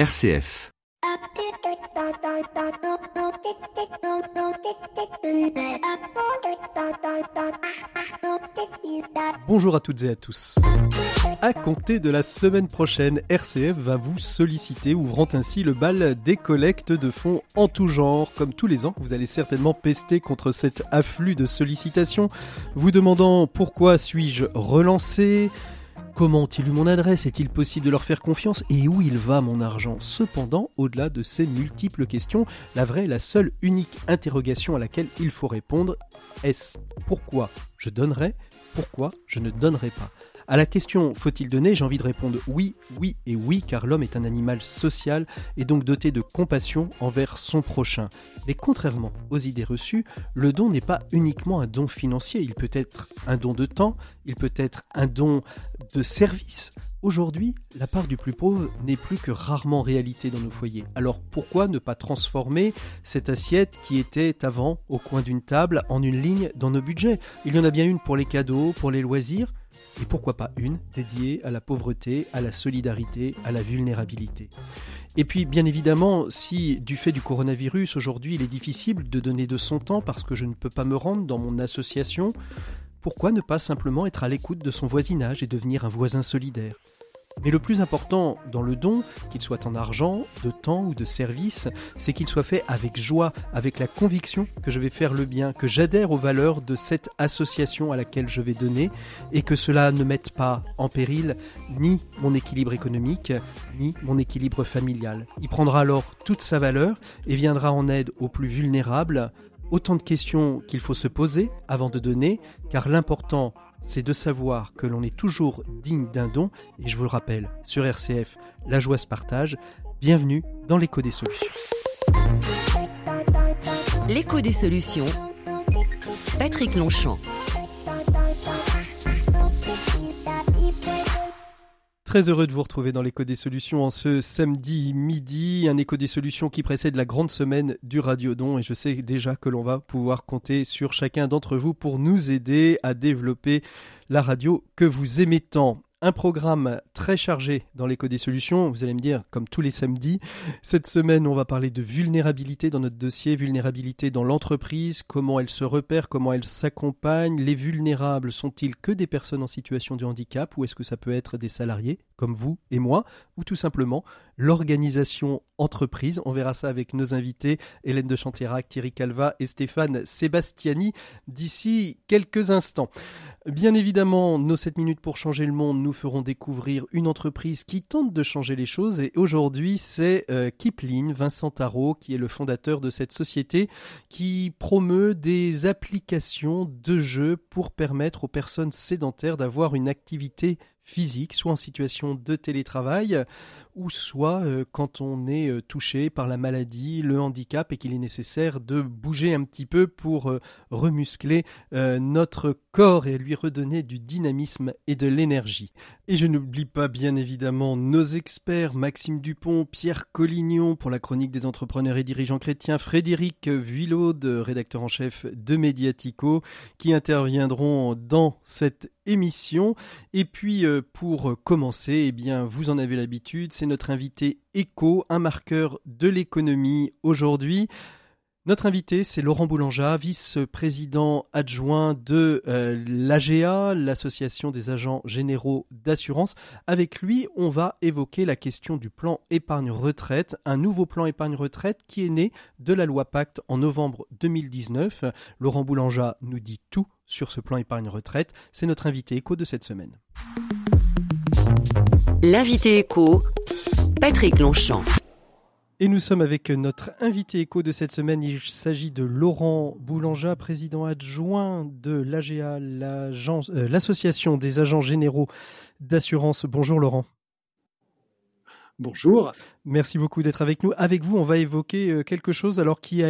RCF. Bonjour à toutes et à tous. À compter de la semaine prochaine, RCF va vous solliciter, ouvrant ainsi le bal des collectes de fonds en tout genre. Comme tous les ans, vous allez certainement pester contre cet afflux de sollicitations, vous demandant pourquoi suis-je relancé Comment ont-ils eu mon adresse? Est-il possible de leur faire confiance? Et où il va mon argent? Cependant, au-delà de ces multiples questions, la vraie, la seule, unique interrogation à laquelle il faut répondre, est-ce pourquoi je donnerai Pourquoi je ne donnerai pas? À la question faut-il donner, j'ai envie de répondre oui, oui et oui, car l'homme est un animal social et donc doté de compassion envers son prochain. Mais contrairement aux idées reçues, le don n'est pas uniquement un don financier, il peut être un don de temps, il peut être un don de service. Aujourd'hui, la part du plus pauvre n'est plus que rarement réalité dans nos foyers. Alors pourquoi ne pas transformer cette assiette qui était avant au coin d'une table en une ligne dans nos budgets? Il y en a bien une pour les cadeaux, pour les loisirs, et pourquoi pas une dédiée à la pauvreté, à la solidarité, à la vulnérabilité. Et puis, bien évidemment, si du fait du coronavirus, aujourd'hui, il est difficile de donner de son temps parce que je ne peux pas me rendre dans mon association, pourquoi ne pas simplement être à l'écoute de son voisinage et devenir un voisin solidaire? Mais le plus important dans le don, qu'il soit en argent, de temps ou de service, c'est qu'il soit fait avec joie, avec la conviction que je vais faire le bien, que j'adhère aux valeurs de cette association à laquelle je vais donner et que cela ne mette pas en péril ni mon équilibre économique, ni mon équilibre familial. Il prendra alors toute sa valeur et viendra en aide aux plus vulnérables. Autant de questions qu'il faut se poser avant de donner, car l'important c'est de savoir que l'on est toujours digne d'un don, et je vous le rappelle, sur RCF, la joie se partage. Bienvenue dans l'écho des solutions. L'écho des solutions. Patrick Longchamp. Très heureux de vous retrouver dans l'écho des solutions en ce samedi midi, un écho des solutions qui précède la grande semaine du Radiodon et je sais déjà que l'on va pouvoir compter sur chacun d'entre vous pour nous aider à développer la radio que vous aimez tant. Un programme très chargé dans l'écho des solutions, vous allez me dire, comme tous les samedis. Cette semaine, on va parler de vulnérabilité dans notre dossier, vulnérabilité dans l'entreprise, comment elle se repère, comment elle s'accompagne. Les vulnérables sont-ils que des personnes en situation de handicap ou est-ce que ça peut être des salariés? Comme vous et moi, ou tout simplement l'organisation entreprise. On verra ça avec nos invités, Hélène de Chantirac, Thierry Calva et Stéphane Sébastiani, d'ici quelques instants. Bien évidemment, nos 7 minutes pour changer le monde nous feront découvrir une entreprise qui tente de changer les choses et aujourd'hui c'est euh, Kipling, Vincent Tarot, qui est le fondateur de cette société qui promeut des applications de jeux pour permettre aux personnes sédentaires d'avoir une activité physique, soit en situation de télétravail, ou soit euh, quand on est euh, touché par la maladie, le handicap, et qu'il est nécessaire de bouger un petit peu pour euh, remuscler notre corps et lui redonner du dynamisme et de l'énergie. Et je n'oublie pas bien évidemment nos experts, Maxime Dupont, Pierre Collignon pour la chronique des entrepreneurs et dirigeants chrétiens, Frédéric Vuillaude, rédacteur en chef de Mediatico, qui interviendront dans cette émission. Et puis pour commencer, eh bien, vous en avez l'habitude, c'est notre invité éco, un marqueur de l'économie aujourd'hui. Notre invité, c'est Laurent Boulanger, vice-président adjoint de euh, l'AGA, l'Association des agents généraux d'assurance. Avec lui, on va évoquer la question du plan épargne-retraite, un nouveau plan épargne-retraite qui est né de la loi Pacte en novembre 2019. Laurent Boulanger nous dit tout sur ce plan épargne-retraite. C'est notre invité éco de cette semaine. L'invité éco, Patrick Longchamp. Et nous sommes avec notre invité éco de cette semaine. Il s'agit de Laurent Boulanger, président adjoint de l'AGA, euh, l'Association des agents généraux d'assurance. Bonjour Laurent. Bonjour. Merci beaucoup d'être avec nous. Avec vous, on va évoquer euh, quelque chose alors qui,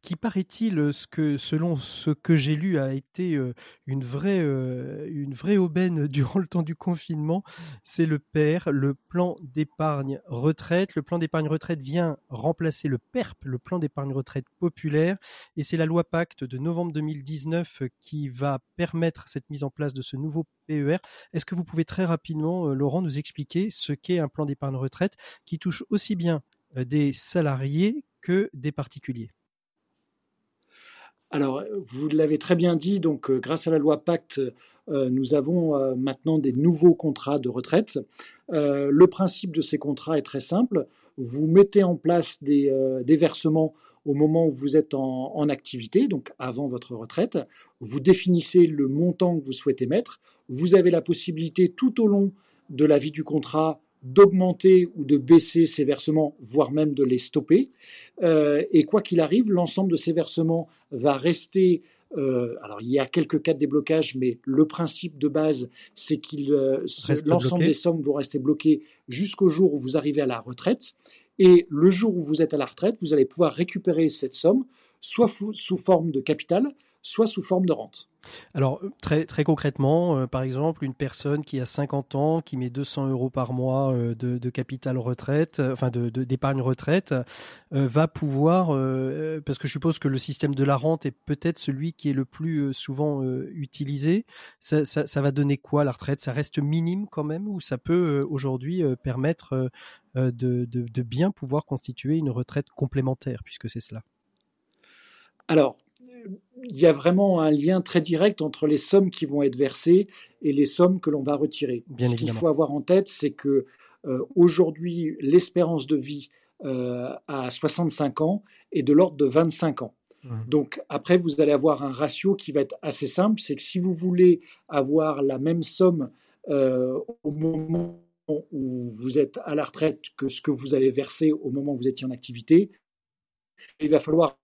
qui paraît-il, ce que, selon ce que j'ai lu, a été euh, une vraie, euh, une vraie aubaine durant le temps du confinement? C'est le PER, le plan d'épargne retraite. Le plan d'épargne retraite vient remplacer le PERP, le plan d'épargne retraite populaire. Et c'est la loi Pacte de novembre 2019 qui va permettre cette mise en place de ce nouveau PER. Est-ce que vous pouvez très rapidement, Laurent, nous expliquer ce qu'est un plan d'épargne retraite qui touche aussi aussi bien des salariés que des particuliers alors, vous l'avez très bien dit, donc grâce à la loi Pacte, nous avons maintenant des nouveaux contrats de retraite. le principe de ces contrats est très simple. Vous mettez en place des, versements au moment où vous êtes en, activité, donc avant votre retraite. Vous définissez le montant que vous souhaitez mettre. Vous avez la possibilité tout au long de la vie du contrat d'augmenter ou de baisser ces versements, voire même de les stopper. Euh, et quoi qu'il arrive, l'ensemble de ces versements va rester. Euh, alors il y a quelques cas de déblocage, mais le principe de base, c'est que euh, l'ensemble des sommes vont rester bloquées jusqu'au jour où vous arrivez à la retraite. Et le jour où vous êtes à la retraite, vous allez pouvoir récupérer cette somme, soit sous forme de capital, soit sous forme de rente. Alors, très, très concrètement, euh, par exemple, une personne qui a 50 ans, qui met 200 euros par mois euh, de, capital retraite, euh, enfin d'épargne de, retraite, va pouvoir, parce que je suppose que le système de la rente est peut-être celui qui est le plus souvent utilisé, ça, ça, va donner quoi la retraite? Ça reste minime quand même ou ça peut aujourd'hui permettre de, de bien pouvoir constituer une retraite complémentaire, puisque c'est cela? Alors, il y a vraiment un lien très direct entre les sommes qui vont être versées et les sommes que l'on va retirer. Ce qu'il faut avoir en tête, c'est que euh, aujourd'hui, l'espérance de vie euh, à 65 ans est de l'ordre de 25 ans. Mmh. Donc après, vous allez avoir un ratio qui va être assez simple, c'est que si vous voulez avoir la même somme euh, au moment où vous êtes à la retraite que ce que vous avez versé au moment où vous étiez en activité, il va falloir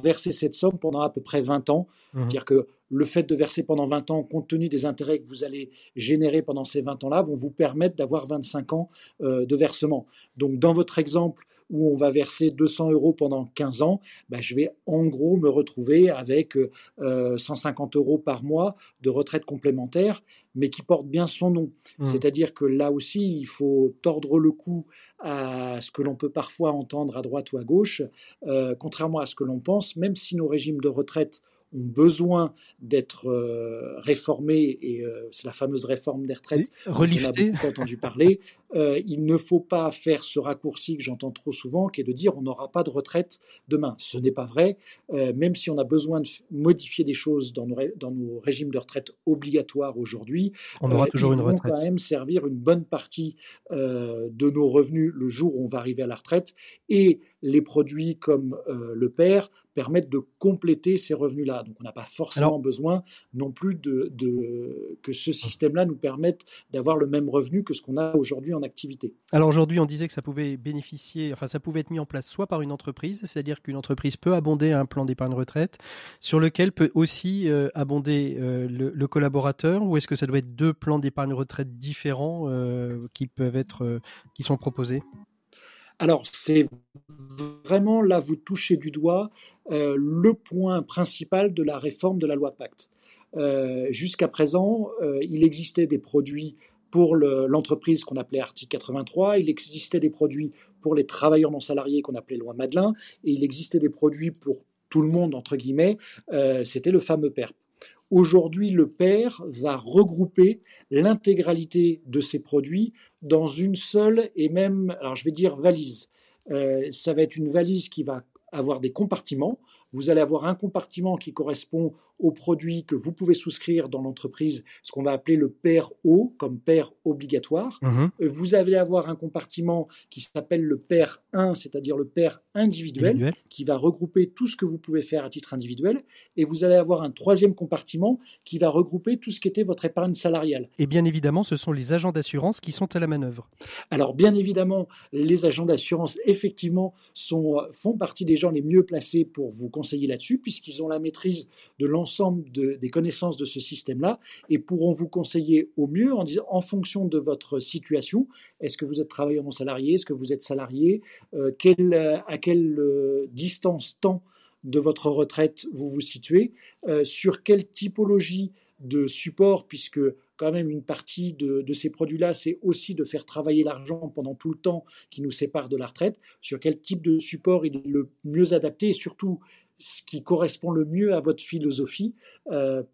verser cette somme pendant à peu près 20 ans. Mmh. C'est-à-dire que le fait de verser pendant 20 ans, compte tenu des intérêts que vous allez générer pendant ces 20 ans-là, vont vous permettre d'avoir 25 ans euh, de versement. Donc, dans votre exemple où on va verser 200 euros pendant 15 ans, bah, je vais en gros me retrouver avec 150 euh, euros par mois de retraite complémentaire, mais qui porte bien son nom. Mmh. C'est-à-dire que là aussi, il faut tordre le cou à ce que l'on peut parfois entendre à droite ou à gauche, euh, contrairement à ce que l'on pense, même si nos régimes de retraite ont besoin d'être euh, réformés, et euh, c'est la fameuse réforme des retraites dont on a beaucoup entendu parler, euh, il ne faut pas faire ce raccourci que j'entends trop souvent, qui est de dire on n'aura pas de retraite demain. Ce n'est pas vrai, même si on a besoin de modifier des choses dans nos, dans nos régimes de retraite obligatoires aujourd'hui, on aura toujours ils une vont retraite. quand même servir une bonne partie de nos revenus le jour où on va arriver à la retraite, et les produits comme le père permettent de compléter ces revenus-là. Donc on n'a pas forcément besoin non plus de, que ce système-là nous permette d'avoir le même revenu que ce qu'on a aujourd'hui en activité. Alors aujourd'hui, on disait que ça pouvait bénéficier, enfin ça pouvait être mis en place soit par une entreprise, c'est-à-dire qu'une entreprise peut abonder un plan d'épargne retraite sur lequel peut aussi euh, abonder euh, le, collaborateur, ou est-ce que ça doit être deux plans d'épargne retraite différents euh, qui peuvent être, qui sont proposés? Alors, c'est vraiment là, vous touchez du doigt euh, le point principal de la réforme de la loi Pacte. Euh, jusqu'à présent, euh, il existait des produits pour l'entreprise qu'on appelait article 83, il existait des produits pour les travailleurs non salariés qu'on appelait loi Madelin, et il existait des produits pour tout le monde, entre guillemets, c'était le fameux PERP. Aujourd'hui, le père va regrouper l'intégralité de ces produits dans une seule et même, alors je vais dire valise. Euh, ça va être une valise qui va avoir des compartiments. Vous allez avoir un compartiment qui correspond aux produits que vous pouvez souscrire dans l'entreprise, ce qu'on va appeler le pair O, comme pair obligatoire. Mhm. Euh, vous allez avoir un compartiment qui s'appelle le pair 1, c'est-à-dire le pair individuel, qui va regrouper tout ce que vous pouvez faire à titre individuel. Et vous allez avoir un troisième compartiment qui va regrouper tout ce qui était votre épargne salariale. Et bien évidemment, ce sont les agents d'assurance qui sont à la manœuvre. Alors, bien évidemment, les agents d'assurance, effectivement, sont, font partie des gens les mieux placés pour vous conseiller là-dessus, puisqu'ils ont la maîtrise de l'ensemble l'ensemble des connaissances de ce système-là et pourront vous conseiller au mieux en, disant, en fonction de votre situation, est-ce que vous êtes travailleur non salarié, est-ce que vous êtes salarié, euh, à quelle euh, distance temps de votre retraite vous vous situez, euh, sur quelle typologie de support, puisque quand même une partie de, de ces produits-là, c'est aussi de faire travailler l'argent pendant tout le temps qui nous sépare de la retraite, sur quel type de support il est le mieux adapté et surtout ce qui correspond le mieux à votre philosophie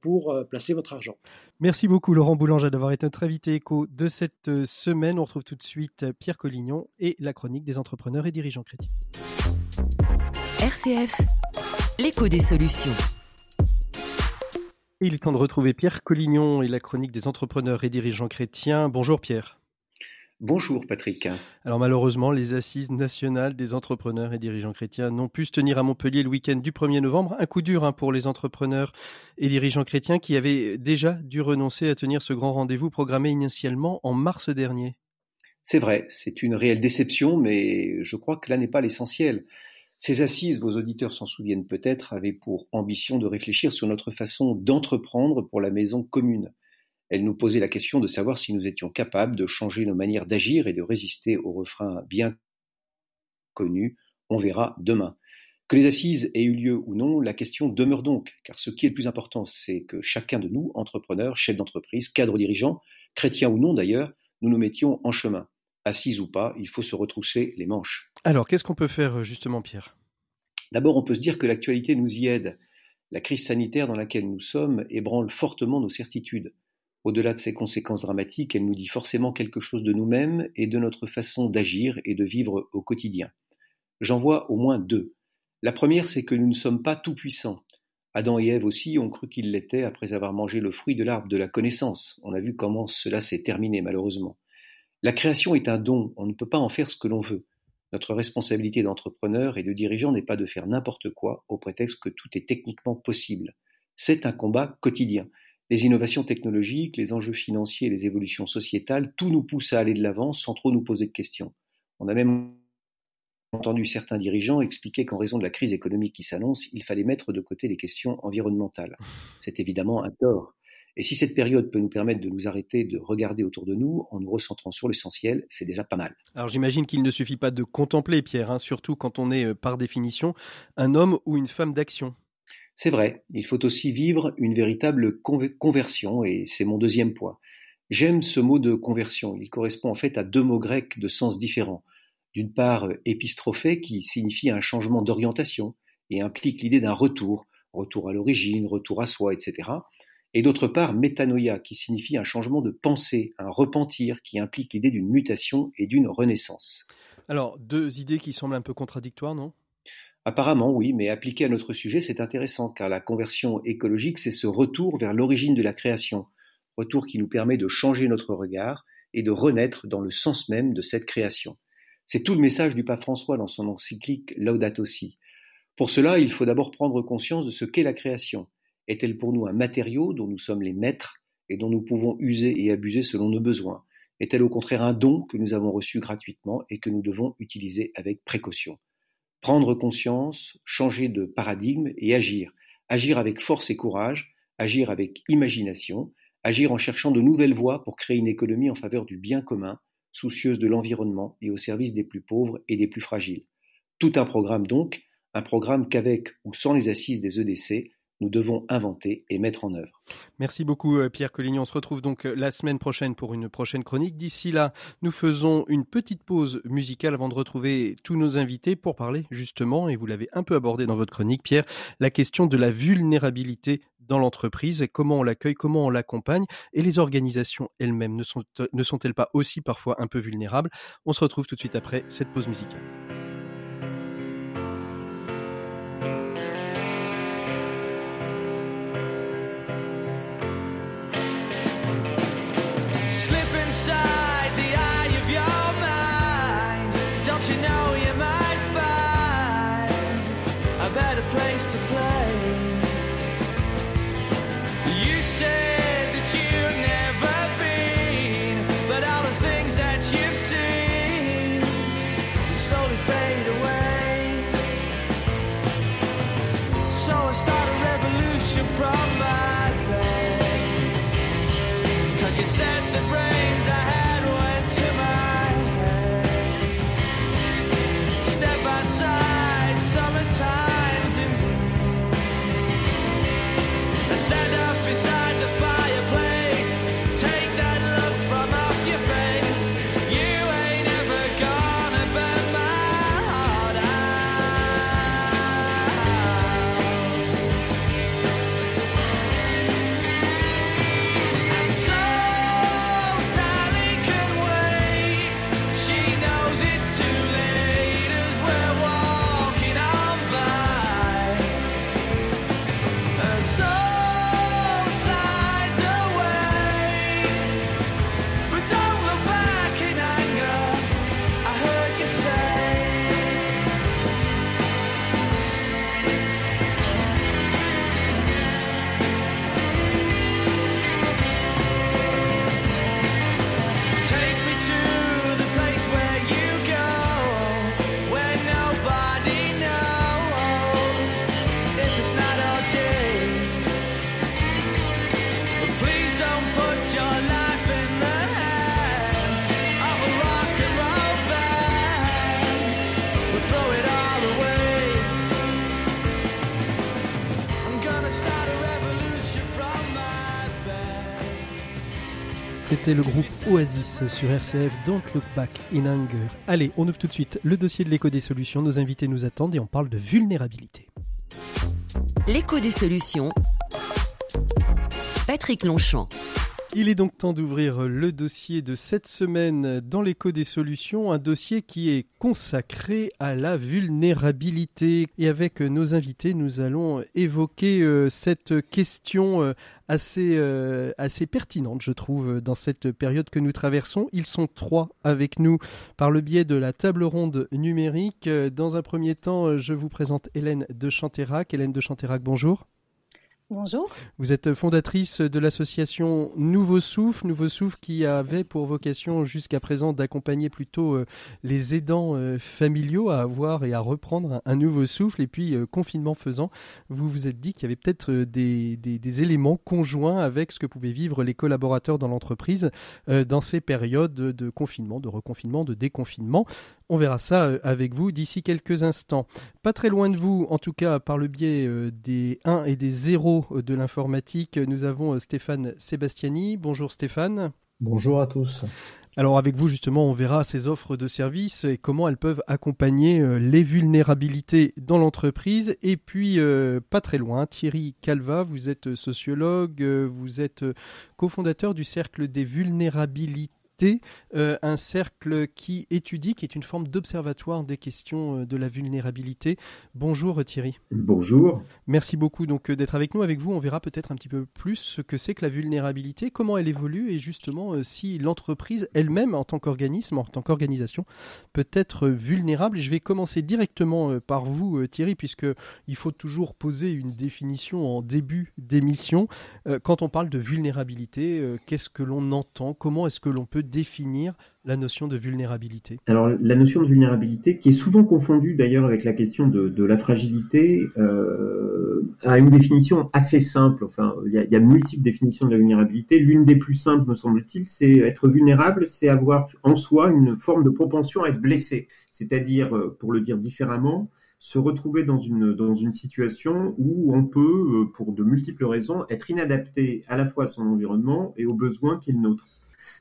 pour placer votre argent. Merci beaucoup Laurent Boulanger d'avoir été notre invité éco de cette semaine. On retrouve tout de suite Pierre Collignon et la chronique des entrepreneurs et dirigeants chrétiens. RCF, l'écho des solutions. Il est temps de retrouver Pierre Collignon et la chronique des entrepreneurs et dirigeants chrétiens. Bonjour Pierre. Bonjour Patrick. Alors malheureusement, les assises nationales des entrepreneurs et dirigeants chrétiens n'ont pu se tenir à Montpellier le week-end du 1er novembre. Un coup dur hein, pour les entrepreneurs et dirigeants chrétiens qui avaient déjà dû renoncer à tenir ce grand rendez-vous programmé initialement en mars dernier. C'est vrai, c'est une réelle déception, mais je crois que là n'est pas l'essentiel. Ces assises, vos auditeurs s'en souviennent peut-être, avaient pour ambition de réfléchir sur notre façon d'entreprendre pour la maison commune. Elles nous posaient la question de savoir si nous étions capables de changer nos manières d'agir et de résister au refrain bien connu On verra demain. Que les assises aient eu lieu ou non, la question demeure donc, car ce qui est le plus important, c'est que chacun de nous, entrepreneurs, chefs d'entreprise, cadres dirigeants, chrétiens ou non d'ailleurs, nous nous mettions en chemin assise ou pas, il faut se retrousser les manches. Alors, qu'est-ce qu'on peut faire euh, justement, Pierre? D'abord, on peut se dire que l'actualité nous y aide. La crise sanitaire dans laquelle nous sommes ébranle fortement nos certitudes. Au-delà de ses conséquences dramatiques, elle nous dit forcément quelque chose de nous-mêmes et de notre façon d'agir et de vivre au quotidien. J'en vois au moins deux. La première, c'est que nous ne sommes pas tout-puissants. Adam et Ève aussi ont cru qu'ils l'étaient après avoir mangé le fruit de l'arbre de la connaissance. On a vu comment cela s'est terminé malheureusement. La création est un don, on ne peut pas en faire ce que l'on veut. Notre responsabilité d'entrepreneur et de dirigeant n'est pas de faire n'importe quoi au prétexte que tout est techniquement possible. C'est un combat quotidien. Les innovations technologiques, les enjeux financiers et les évolutions sociétales, tout nous pousse à aller de l'avant sans trop nous poser de questions. On a même entendu certains dirigeants expliquer qu'en raison de la crise économique qui s'annonce, il fallait mettre de côté les questions environnementales. C'est évidemment un tort. Et si cette période peut nous permettre de nous arrêter, de regarder autour de nous en nous recentrant sur l'essentiel, c'est déjà pas mal. Alors j'imagine qu'il ne suffit pas de contempler, Pierre, hein, surtout quand on est euh, par définition un homme ou une femme d'action. C'est vrai, il faut aussi vivre une véritable conversion, et c'est mon deuxième point. J'aime ce mot de conversion, il correspond en fait à deux mots grecs de sens différents. D'une part, épistrophée, qui signifie un changement d'orientation et implique l'idée d'un retour, retour à l'origine, retour à soi, etc et d'autre part métanoïa, qui signifie un changement de pensée, un repentir, qui implique l'idée d'une mutation et d'une renaissance. Alors, deux idées qui semblent un peu contradictoires, non? Apparemment, oui, mais appliqué à notre sujet, c'est intéressant, car la conversion écologique, c'est ce retour vers l'origine de la création, retour qui nous permet de changer notre regard et de renaître dans le sens même de cette création. C'est tout le message du pape François dans son encyclique Laudato Si. Pour cela, il faut d'abord prendre conscience de ce qu'est la création, est-elle pour nous un matériau dont nous sommes les maîtres et dont nous pouvons user et abuser selon nos besoins? Est-elle au contraire un don que nous avons reçu gratuitement et que nous devons utiliser avec précaution? Prendre conscience, changer de paradigme et agir. Agir avec force et courage, agir avec imagination, agir en cherchant de nouvelles voies pour créer une économie en faveur du bien commun, soucieuse de l'environnement et au service des plus pauvres et des plus fragiles. Tout un programme donc, un programme qu'avec ou sans les assises des EDC, nous devons inventer et mettre en œuvre. Merci beaucoup euh, Pierre Collignon. On se retrouve donc euh, la semaine prochaine pour une prochaine chronique. D'ici là, nous faisons une petite pause musicale avant de retrouver tous nos invités pour parler justement, et vous l'avez un peu abordé dans votre chronique Pierre, la question de la vulnérabilité dans l'entreprise, comment on l'accueille, comment on l'accompagne, et les organisations elles-mêmes ne, ne sont-elles pas aussi parfois un peu vulnérables? On se retrouve tout de suite après cette pause musicale. C'était le groupe Oasis sur RCF Don't Look Back in. Allez, on ouvre tout de suite le dossier de l'écho des solutions. Nos invités nous attendent et on parle de vulnérabilité. L'écho des solutions. Patrick Longchamp. Il est donc temps d'ouvrir le dossier de cette semaine dans l'écho des solutions, un dossier qui est consacré à la vulnérabilité. Et avec nos invités, nous allons évoquer euh, cette question euh, assez, euh, assez pertinente, je trouve, dans cette période que nous traversons. Ils sont trois avec nous par le biais de la table ronde numérique. Dans un premier temps, je vous présente Hélène de Chanterac. Hélène de Chanterac, bonjour. Bonjour. Vous êtes fondatrice de l'association Nouveau Souffle, Nouveau Souffle qui avait pour vocation jusqu'à présent d'accompagner plutôt euh, les aidants euh, familiaux à avoir et à reprendre un, nouveau souffle. Et puis, euh, confinement faisant, vous vous êtes dit qu'il y avait peut-être des, éléments conjoints avec ce que pouvaient vivre les collaborateurs dans l'entreprise dans ces périodes de confinement, de reconfinement, de déconfinement. On verra ça avec vous d'ici quelques instants. Pas très loin de vous, en tout cas par le biais des 1 et des 0 de l'informatique, nous avons euh, Stéphane Sébastiani. Bonjour Stéphane. Bonjour à tous. Alors avec vous justement, on verra ces offres de services et comment elles peuvent accompagner euh, les vulnérabilités dans l'entreprise. Et puis euh, pas très loin, Thierry Calva, vous êtes sociologue, vous êtes cofondateur du cercle des vulnérabilités euh, un cercle qui étudie, qui est une forme d'observatoire des questions euh, de la vulnérabilité. Bonjour Thierry. Bonjour. Merci beaucoup donc euh, d'être avec nous. Avec vous, on verra peut-être un petit peu plus ce que c'est que la vulnérabilité, comment elle évolue et justement si l'entreprise elle-même, en tant qu'organisme, en tant qu'organisation, peut être vulnérable. Et je vais commencer directement par vous Thierry, puisque il faut toujours poser une définition en début d'émission. Quand on parle de vulnérabilité, qu'est-ce que l'on entend? Comment est-ce que l'on peut définir la notion de vulnérabilité Alors la notion de vulnérabilité, qui est souvent confondue d'ailleurs avec la question de, la fragilité, euh, a une définition assez simple. Enfin, il y, a, multiples définitions de la vulnérabilité. L'une des plus simples, me semble-t-il, c'est être vulnérable, c'est avoir en soi une forme de propension à être blessé. C'est-à-dire, euh, pour le dire différemment, se retrouver dans une, dans une situation où on peut, euh, pour de multiples raisons, être inadapté à la fois à son environnement et aux besoins qui est nôtre.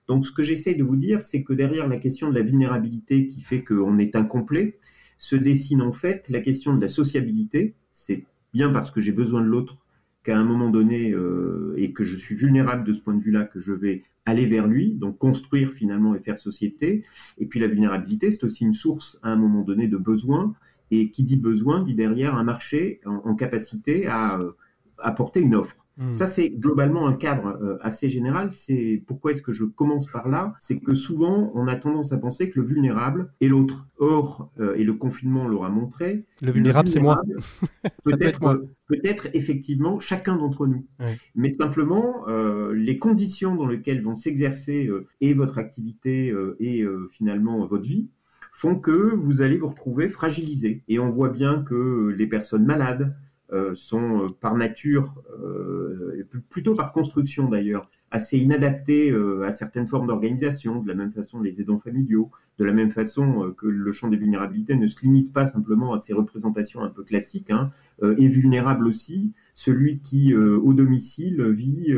Donc ce que j'essaie de vous dire, c'est que derrière la question de la vulnérabilité qui fait qu'on est incomplet, se dessine en fait la question de la sociabilité. C'est bien parce que j'ai besoin de l'autre qu'à un moment donné, euh, et que je suis vulnérable de ce point de vue-là, que je vais aller vers lui, donc construire finalement et faire société. Et puis la vulnérabilité, c'est aussi une source à un moment donné de besoin. Et qui dit besoin dit derrière un marché en, capacité à euh, apporter une offre. Hmm. Ça, c'est globalement un cadre euh, assez général. C'est pourquoi est-ce que je commence par là? C'est que souvent, on a tendance à penser que le vulnérable est l'autre. Or, euh, et le confinement l'aura montré, le vulnérable, c'est moi. Peut-être, euh, peut-être effectivement chacun d'entre nous. Mais simplement, les conditions dans lesquelles vont s'exercer et votre activité et finalement votre vie font que vous allez vous retrouver fragilisé. Et on voit bien que les personnes malades, euh, sont euh, par nature, euh, plutôt par construction d'ailleurs, assez inadaptés à certaines formes d'organisation, de la même façon les aidants familiaux, de la même façon que le champ des vulnérabilités ne se limite pas simplement à ces représentations un peu classiques, hein, est vulnérable aussi celui qui, au domicile, vit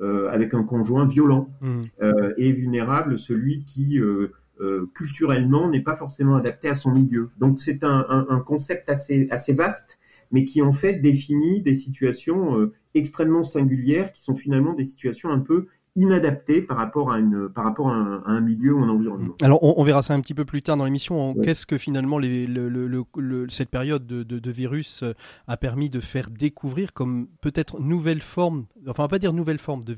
avec un conjoint violent, mmh. est vulnérable celui qui... culturellement n'est pas forcément adapté à son milieu. Donc c'est un, un, concept assez, assez vaste mais qui en fait définit des situations euh, extrêmement singulières, qui sont finalement des situations un peu inadapté par rapport à, une, par rapport à, un, milieu ou un environnement. Alors on, verra ça un petit peu plus tard dans l'émission. Qu'est-ce que finalement les, le, cette période de, de, virus euh, a permis de faire découvrir comme peut-être nouvelle forme, enfin on va pas dire nouvelle forme de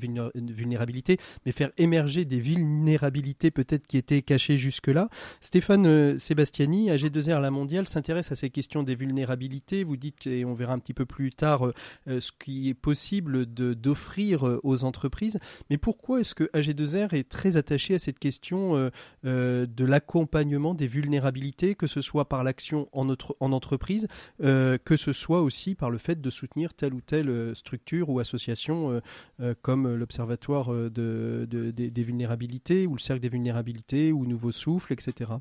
vulnérabilité, mais faire émerger des vulnérabilités peut-être qui étaient cachées jusque-là. Stéphane euh, Sébastiani, AG2R La Mondiale, s'intéresse à ces questions des vulnérabilités. Vous dites, et on verra un petit peu plus tard, euh, ce qui est possible d'offrir aux entreprises. Mais pourquoi est-ce que AG2R est très attaché à cette question euh, euh, de l'accompagnement des vulnérabilités, que ce soit par l'action en, en, entreprise, euh, que ce soit aussi par le fait de soutenir telle ou telle structure ou association comme l'Observatoire de, des vulnérabilités ou le Cercle des vulnérabilités ou Nouveau Souffle, etc.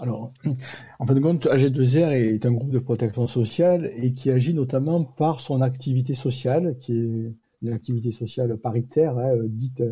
Alors, en fin de compte, AG2R est un groupe de protection sociale et qui agit notamment par son activité sociale, qui est une activité sociale paritaire, hein, euh, dite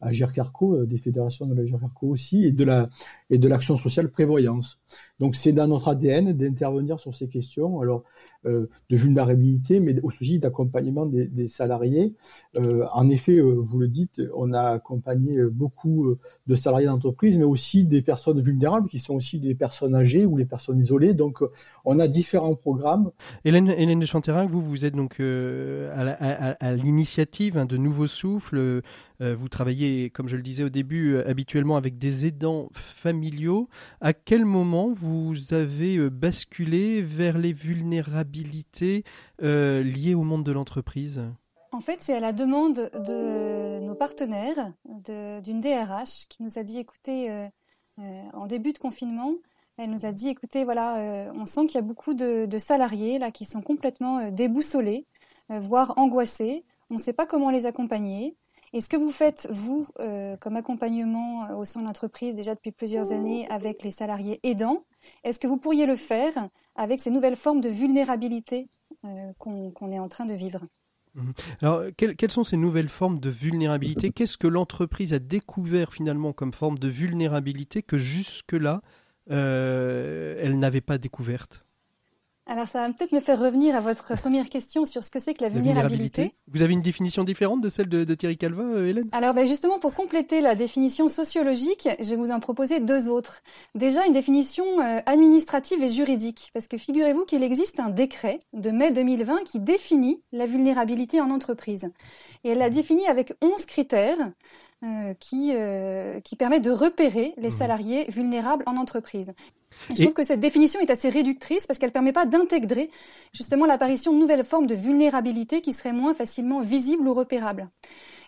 à GERCARCO, des fédérations de la GERCARCO aussi, et de la et de l'action sociale prévoyance. Donc c'est dans notre ADN d'intervenir sur ces questions, alors euh, de vulnérabilité, mais aussi d'accompagnement des, salariés. Euh, en effet, euh, vous le dites, on a accompagné beaucoup de salariés d'entreprise, mais aussi des personnes vulnérables qui sont aussi des personnes âgées ou les personnes isolées. Donc on a différents programmes. Hélène, Hélène de vous, vous êtes donc à, l'initiative hein, de Nouveau Souffle. vous travaillez, comme je le disais au début, habituellement avec des aidants familiaux. À quel moment vous avez euh, basculé vers les vulnérabilités euh, liées au monde de l'entreprise? En fait, c'est à la demande de nos partenaires, d'une DRH qui nous a dit, écoutez, euh, en début de confinement, elle nous a dit, écoutez, voilà, on sent qu'il y a beaucoup de, de, salariés là qui sont complètement déboussolés, voire angoissés. On ne sait pas comment les accompagner. Et ce que vous faites, vous, euh, comme accompagnement euh, au sein de l'entreprise déjà depuis plusieurs années avec les salariés aidants, est-ce que vous pourriez le faire avec ces nouvelles formes de vulnérabilité euh, qu'on est en train de vivre? Mhm. alors, quelles, sont ces nouvelles formes de vulnérabilité? Qu'est-ce que l'entreprise a découvert finalement comme forme de vulnérabilité que jusque-là, elle n'avait pas découverte? Alors ça va peut-être me faire revenir à votre première question sur ce que c'est que la vulnérabilité. Vous avez une définition différente de celle de, Thierry Calva, euh, Hélène? Alors ben justement, pour compléter la définition sociologique, je vais vous en proposer deux autres. Déjà une définition euh, administrative et juridique, parce que figurez-vous qu'il existe un décret de mai 2020 qui définit la vulnérabilité en entreprise. Et elle l'a défini avec 11 critères euh, qui, qui permettent de repérer les mmh. salariés vulnérables en entreprise je trouve que cette définition est assez réductrice parce qu'elle ne permet pas d'intégrer justement l'apparition de nouvelles formes de vulnérabilité qui seraient moins facilement visibles ou repérables.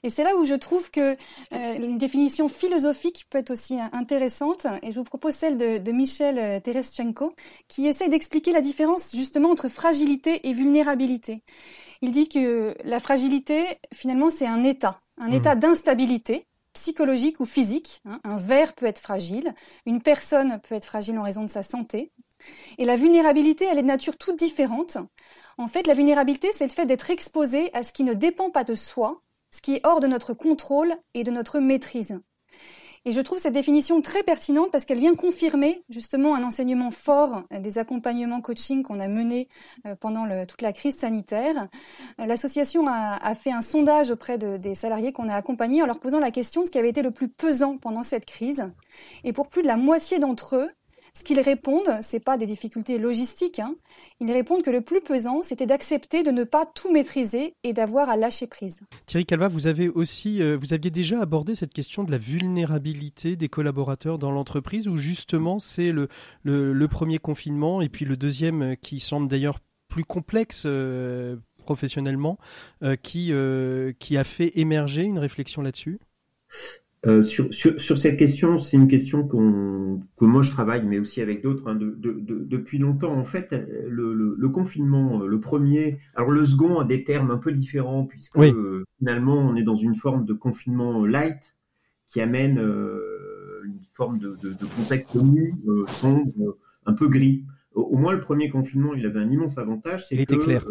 Et c'est là où je trouve que euh, une définition philosophique peut être aussi euh, intéressante. Et je vous propose celle de, de Michel euh, Tereschenko, qui essaie d'expliquer la différence justement entre fragilité et vulnérabilité. Il dit que la fragilité, finalement, c'est un état, un mmh. état d'instabilité psychologique ou physique. Hein. Un verre peut être fragile, une personne peut être fragile en raison de sa santé. Et la vulnérabilité, elle est de nature toute différente. En fait, la vulnérabilité, c'est le fait d'être exposé à ce qui ne dépend pas de soi, ce qui est hors de notre contrôle et de notre maîtrise. Et je trouve cette définition très pertinente parce qu'elle vient confirmer justement un enseignement fort des accompagnements coaching qu'on a menés euh, pendant toute la crise sanitaire. Euh, l'association a, fait un sondage auprès des salariés qu'on a accompagnés en leur posant la question de ce qui avait été le plus pesant pendant cette crise. Et pour plus de la moitié d'entre eux, ce qu'ils répondent, c'est pas des difficultés logistiques. Hein. Ils répondent que le plus pesant, c'était d'accepter de ne pas tout maîtriser et d'avoir à lâcher prise. Thierry Calva, vous avez aussi, euh, vous aviez déjà abordé cette question de la vulnérabilité des collaborateurs dans l'entreprise, où justement c'est le, premier confinement et puis le deuxième euh, qui semble d'ailleurs plus complexe euh, professionnellement, qui a fait émerger une réflexion là-dessus? Euh, sur, sur, sur, cette question, c'est une question qu'on, que moi je travaille, mais aussi avec d'autres, hein, de, de, de, depuis longtemps. En fait, le, le, le, confinement, le premier, alors le second a des termes un peu différents, puisque euh, finalement on est dans une forme de confinement light qui amène euh, une forme de, contexte nu, euh, sombre, un peu gris. Au, moins le premier confinement, il avait un immense avantage, c'est il était clair.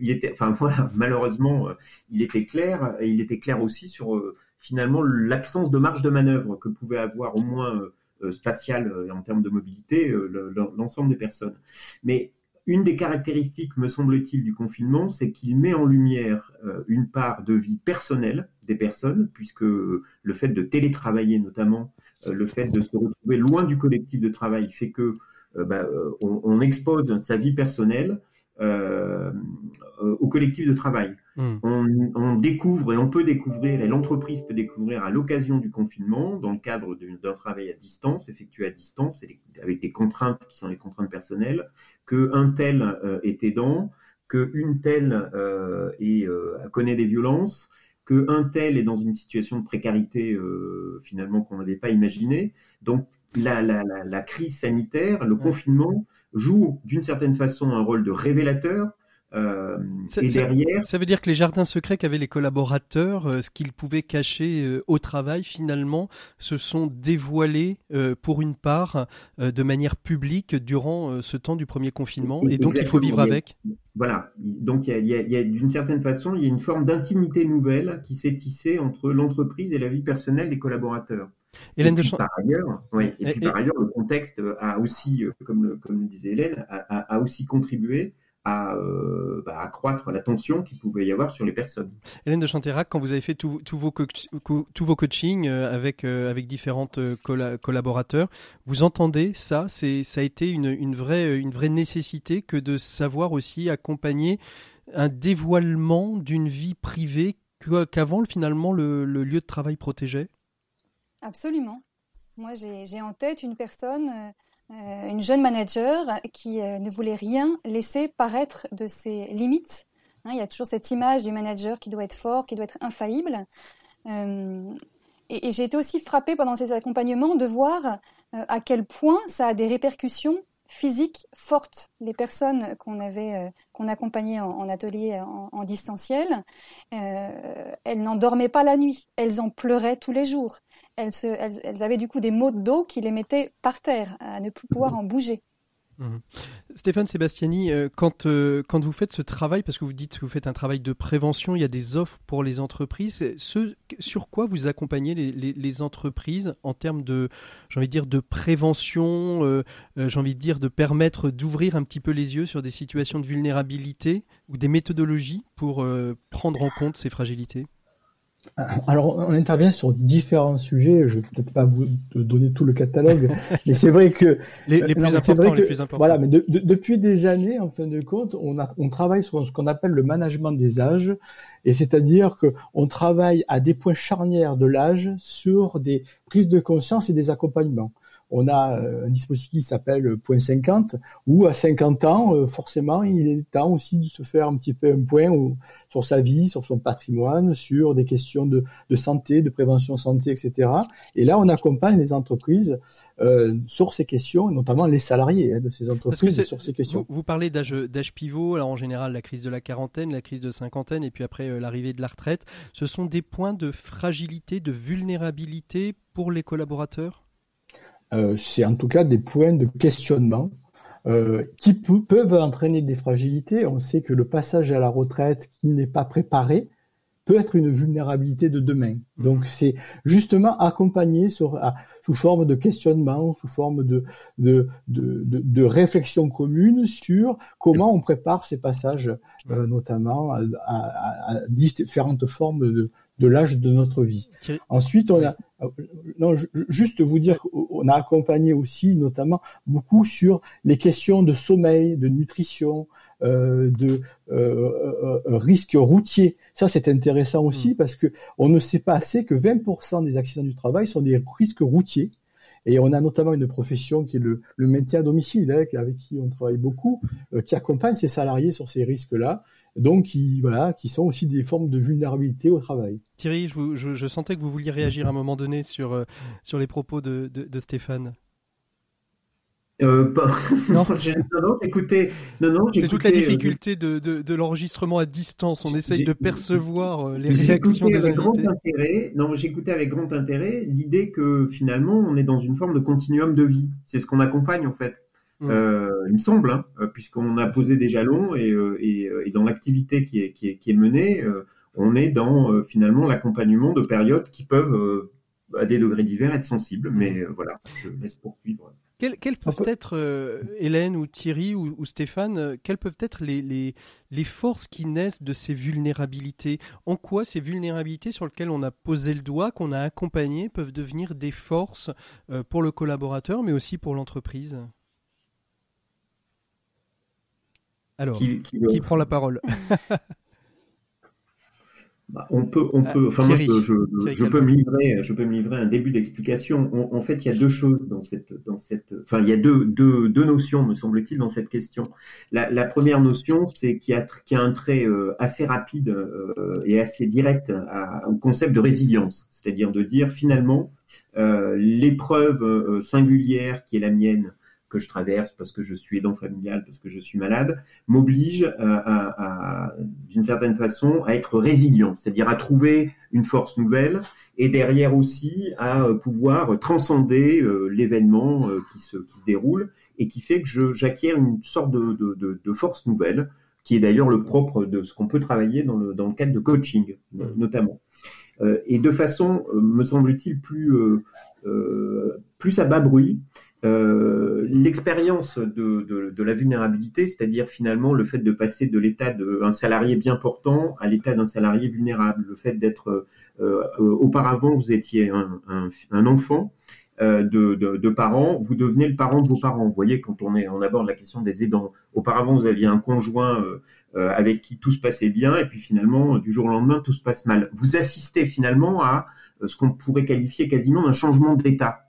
il était, enfin voilà, malheureusement, il était clair, et il était clair aussi sur finalement l'absence de marge de manœuvre que pouvait avoir au moins euh, spatial euh, en termes de mobilité euh, l'ensemble des personnes. Mais une des caractéristiques, me semble-t-il, du confinement, c'est qu'il met en lumière une part de vie personnelle des personnes, puisque le fait de télétravailler notamment, le fait de se retrouver loin du collectif de travail fait que bah, on, expose sa vie personnelle euh, au collectif de travail. Hmm. On, découvre et on peut découvrir, et l'entreprise peut découvrir à l'occasion du confinement, dans le cadre d'un travail à distance, effectué à distance, avec des contraintes qui sont les contraintes personnelles, qu'un tel euh, est aidant, qu'une telle euh, euh, connaît des violences, qu'un tel est dans une situation de précarité euh, finalement qu'on n'avait pas imaginé. Donc la, la, la, crise sanitaire, le confinement joue d'une certaine façon un rôle de révélateur. Euh, et derrière, ça, veut dire que les jardins secrets qu'avaient les collaborateurs, euh, ce qu'ils pouvaient cacher euh, au travail, finalement, se sont dévoilés pour une part de manière publique durant ce temps du premier confinement, et donc il faut vivre avec. voilà. Donc, il y a, d'une certaine façon, il y a une forme d'intimité nouvelle qui s'est tissée entre l'entreprise et la vie personnelle des collaborateurs. Hélène de Par ailleurs, oui, et, puis par ailleurs, le contexte a aussi, comme le, comme le disait Hélène, a, a aussi contribué à euh, bah, accroître la tension qu'il pouvait y avoir sur les personnes. Hélène de Chanterac, quand vous avez fait tous vos, tous vos coachings euh, avec, euh, avec différentes collaborateurs, vous entendez ça Ça a été une, une, vraie, une vraie nécessité que de savoir aussi accompagner un dévoilement d'une vie privée qu'avant finalement le, le, lieu de travail protégeait? Absolument. Moi j'ai en tête une personne euh, une jeune manager qui euh, ne voulait rien laisser paraître de ses limites. Hein, il y a toujours cette image du manager qui doit être fort, qui doit être infaillible. Euh, et, j'ai été aussi frappée pendant ces accompagnements de voir à quel point ça a des répercussions physiques fortes. Les personnes qu'on avait, qu'on accompagnait en, atelier en, distanciel, elles n'en dormaient pas la nuit, elles en pleuraient tous les jours elles, elles, avaient du coup des maux de qui les mettaient par terre, à ne plus pouvoir en bouger. Mhm. Stéphane Sébastiani, euh, quand, euh, quand vous faites ce travail, parce que vous dites que vous faites un travail de prévention, il y a des offres pour les entreprises. Sur quoi vous accompagnez les, les, entreprises en termes de, j'ai envie de dire, de prévention, euh, j'ai envie de dire, de permettre d'ouvrir un petit peu les yeux sur des situations de vulnérabilité ou des méthodologies pour prendre en compte ces fragilités? Alors, on intervient sur différents sujets. Je vais peut-être pas vous donner tout le catalogue, mais c'est vrai que les, plus importants, les plus importants. Voilà, mais depuis des années, en fin de compte, on, a, on travaille sur ce qu'on appelle le management des âges, et c'est-à-dire que on travaille à des points charnières de l'âge sur des prises de conscience et des accompagnements on a euh, un dispositif qui s'appelle Point 50, où à 50 ans, euh, forcément, il est temps aussi de se faire un petit peu un point sur sa vie, sur son patrimoine, sur des questions de, santé, de prévention santé, etc. Et là, on accompagne les entreprises euh, sur ces questions, notamment les salariés hein, de ces entreprises sur ces questions. Vous, parlez d'âge pivot, alors en général la crise de la quarantaine, la crise de cinquantaine, et puis après l'arrivée de la retraite. Ce sont des points de fragilité, de vulnérabilité pour les collaborateurs? C'est en tout cas des points de questionnement euh, qui peuvent entraîner des fragilités. On sait que le passage à la retraite qui n'est pas préparé peut être une vulnérabilité de demain. Mmh. Donc c'est justement accompagné sur, sous forme de questionnement, sous forme de, de, de, de, réflexion commune sur comment on prépare ces passages, euh, notamment à, à, différentes formes de, de l'âge de notre vie. Ensuite, on a, euh, non, juste vous dire qu'on a accompagné aussi, notamment, beaucoup sur les questions de sommeil, de nutrition, euh, de euh, euh risques routiers. Ça, c'est intéressant aussi mm. parce que on ne sait pas assez que 20% des accidents du travail sont des risques routiers. Et on a notamment une profession qui est le, le maintien à domicile, hein, avec qui on travaille beaucoup, qui accompagne ses salariés sur ces risques-là donc qui, voilà, qui sont aussi des formes de vulnérabilité au travail. Thierry, je, sentais que vous vouliez réagir à un moment donné sur, euh, sur les propos de, de, Stéphane. Euh, non, non, écoutez, non, non, c'est toute la euh, difficulté de, de, l'enregistrement à distance. On essaye de percevoir les réactions des avec Grand intérêt, non, j'écoutais avec grand intérêt l'idée que finalement on est dans une forme de continuum de vie. C'est ce qu'on accompagne en fait. Mmh. Euh, il me semble, hein, euh, puisqu'on a posé des jalons et, euh, et, et dans l'activité qui est, qui, est, qui est, menée, on est dans finalement l'accompagnement de périodes qui peuvent, à des degrés divers, être sensibles. Mais mmh. voilà, je laisse poursuivre. Quelles, peuvent être, Hélène ou Thierry ou, Stéphane, quelles peuvent être les, les, les, forces qui naissent de ces vulnérabilités? En quoi ces vulnérabilités sur lesquelles on a posé le doigt, qu'on a accompagné, peuvent devenir des forces pour le collaborateur, mais aussi pour l'entreprise? Alors, qui, prend la parole? Bah, on peut, on peut, enfin moi je, peux me livrer, je peux me livrer un début d'explication. En, fait, il y a deux choses dans cette, dans cette, enfin il y a deux, deux, deux notions me semble-t-il dans cette question. La, première notion, c'est qu'il y, a, y a un trait euh, assez rapide euh, et assez direct au concept de résilience, c'est-à-dire de dire finalement euh, l'épreuve singulière qui est la mienne que je traverse parce que je suis aidant familial, parce que je suis malade, m'oblige euh, à, d'une certaine façon à être résilient, c'est-à-dire à trouver une force nouvelle et derrière aussi à euh, pouvoir transcender euh, l'événement qui, se, qui se déroule et qui fait que j'acquiers une sorte de, de, de, force nouvelle qui est d'ailleurs le propre de ce qu'on peut travailler dans le, dans le cadre de coaching, mmh. notamment. et de façon, me semble-t-il, plus, plus à bas bruit, euh, l'expérience de, la vulnérabilité, c'est-à-dire finalement le fait de passer de l'état d'un salarié bien portant à l'état d'un salarié vulnérable, le fait d'être euh, euh, auparavant vous étiez un, enfant de, parents, vous devenez le parent de vos parents. Vous voyez quand on est on aborde la question des aidants. Auparavant vous aviez un conjoint avec qui tout se passait bien et puis finalement du jour au lendemain tout se passe mal. Vous assistez finalement à ce qu'on pourrait qualifier quasiment d'un changement d'état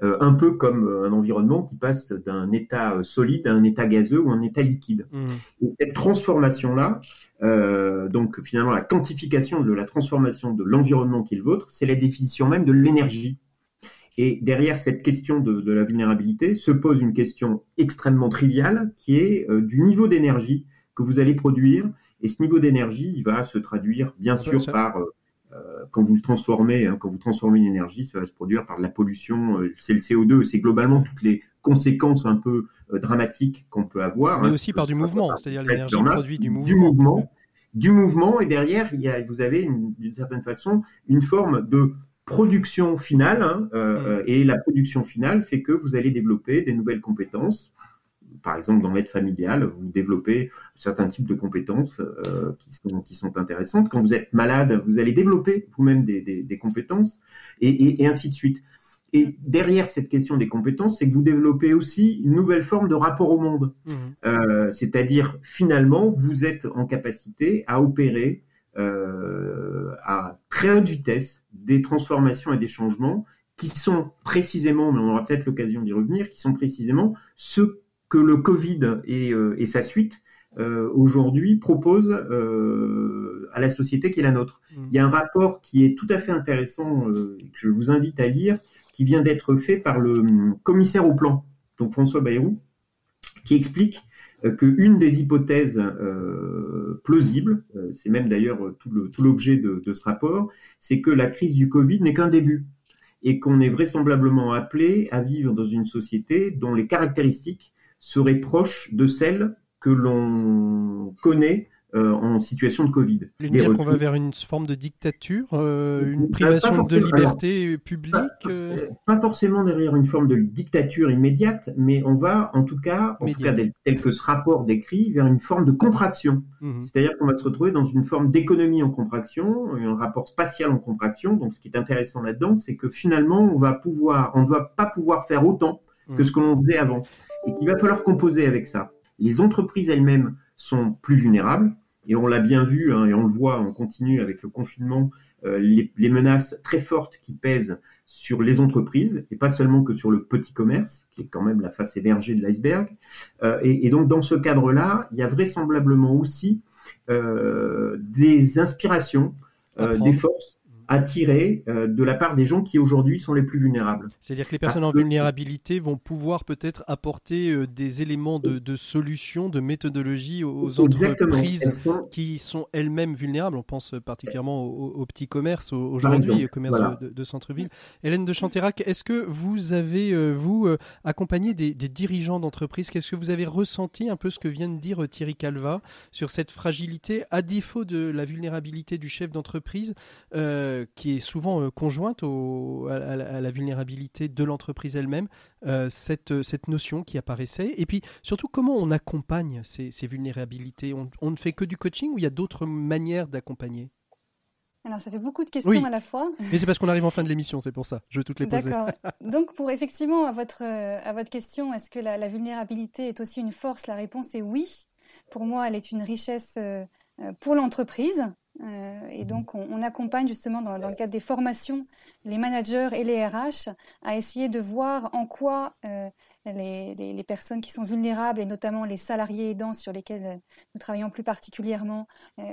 un peu comme euh, un environnement qui passe d'un état euh, solide à un état gazeux ou un état liquide. Mmh. Et cette transformation-là, donc finalement la quantification de la transformation de l'environnement qui est le vôtre, c'est la définition même de l'énergie. Et derrière cette question de, de, la vulnérabilité se pose une question extrêmement triviale qui est du niveau d'énergie que vous allez produire. Et ce niveau d'énergie, il va se traduire bien sûr par euh, quand vous le transformez, hein, quand vous transformez une énergie, ça va se produire par de la pollution. Euh, c'est le CO2, c'est globalement toutes les conséquences un peu euh, dramatiques qu'on peut avoir. Mais hein, aussi par du mouvement, c'est-à-dire l'énergie produit du mouvement. Du mouvement, du mouvement, et derrière, il y a, vous avez d'une certaine façon une forme de production finale, hein, mm. et la production finale fait que vous allez développer des nouvelles compétences par exemple, dans l'aide familiale, vous développez certains types de compétences euh, qui, sont, qui sont intéressantes. Quand vous êtes malade, vous allez développer vous-même des, des, compétences et, et, ainsi de suite. Et derrière cette question des compétences, c'est que vous développez aussi une nouvelle forme de rapport au monde. Mmh. Euh, c'est-à-dire, finalement, vous êtes en capacité à opérer euh, à très haute vitesse des transformations et des changements qui sont précisément, mais on aura peut-être l'occasion d'y revenir, qui sont précisément ceux que le Covid et, euh, et sa suite euh, aujourd'hui proposent euh, à la société qui est la nôtre. Mmh. Il y a un rapport qui est tout à fait intéressant, que je vous invite à lire, qui vient d'être fait par le hum, commissaire au plan, donc François Bayrou, qui explique qu'une des hypothèses plausibles, c'est même d'ailleurs tout l'objet de, de, ce rapport, c'est que la crise du Covid n'est qu'un début et qu'on est vraisemblablement appelé à vivre dans une société dont les caractéristiques serait proche de celle que l'on connaît euh, en situation de Covid. Vous dire qu'on va vers une forme de dictature, euh, une privation de liberté publique euh? pas, forcément derrière une forme de dictature immédiate, mais on va en tout cas, en tout cas tel, que ce rapport décrit, vers une forme de contraction. Mhm. C'est-à-dire qu'on va se retrouver dans une forme d'économie en contraction, un rapport spatial en contraction. Donc ce qui est intéressant là-dedans, c'est que finalement, on va pouvoir, on ne va pas pouvoir faire autant que mhm. ce que l'on faisait avant et qu'il va falloir composer avec ça. Les entreprises elles-mêmes sont plus vulnérables, et on l'a bien vu, hein, et on le voit, on continue avec le confinement, euh, les, menaces très fortes qui pèsent sur les entreprises, et pas seulement que sur le petit commerce, qui est quand même la face émergée de l'iceberg. Euh, et, donc dans ce cadre-là, il y a vraisemblablement aussi euh, des inspirations, des forces attiré euh, de la part des gens qui aujourd'hui sont les plus vulnérables. C'est-à-dire que les personnes en vulnérabilité vont pouvoir peut-être apporter euh, des éléments de, de solutions, de méthodologie aux entreprises qui sont elles-mêmes vulnérables. On pense particulièrement au, petit commerce aujourd'hui, au commerce de, centre-ville. Hélène de Chanterac, est-ce que vous avez, euh, vous, accompagné des, des dirigeants d'entreprise Qu'est-ce que vous avez ressenti un peu ce que vient de dire Thierry Calva sur cette fragilité, à défaut de la vulnérabilité du chef d'entreprise euh, qui est souvent euh, conjointe à, la vulnérabilité de l'entreprise elle-même, euh, cette, cette notion qui apparaissait. Et puis surtout, comment on accompagne ces, vulnérabilités? On, ne fait que du coaching ou il y a d'autres manières d'accompagner? Alors, ça fait beaucoup de questions à la fois. Mais c'est parce qu'on arrive en fin de l'émission, c'est pour ça. Je veux toutes les poser. D'accord. Donc, pour effectivement, à votre, à votre question, est-ce que la, vulnérabilité est aussi une force? La réponse est oui. Pour moi, elle est une richesse pour l'entreprise. Euh, et donc, on, accompagne justement dans, le cadre des formations les managers et les RH à essayer de voir en quoi euh, les, personnes qui sont vulnérables et notamment les salariés aidants sur lesquels euh, nous travaillons plus particulièrement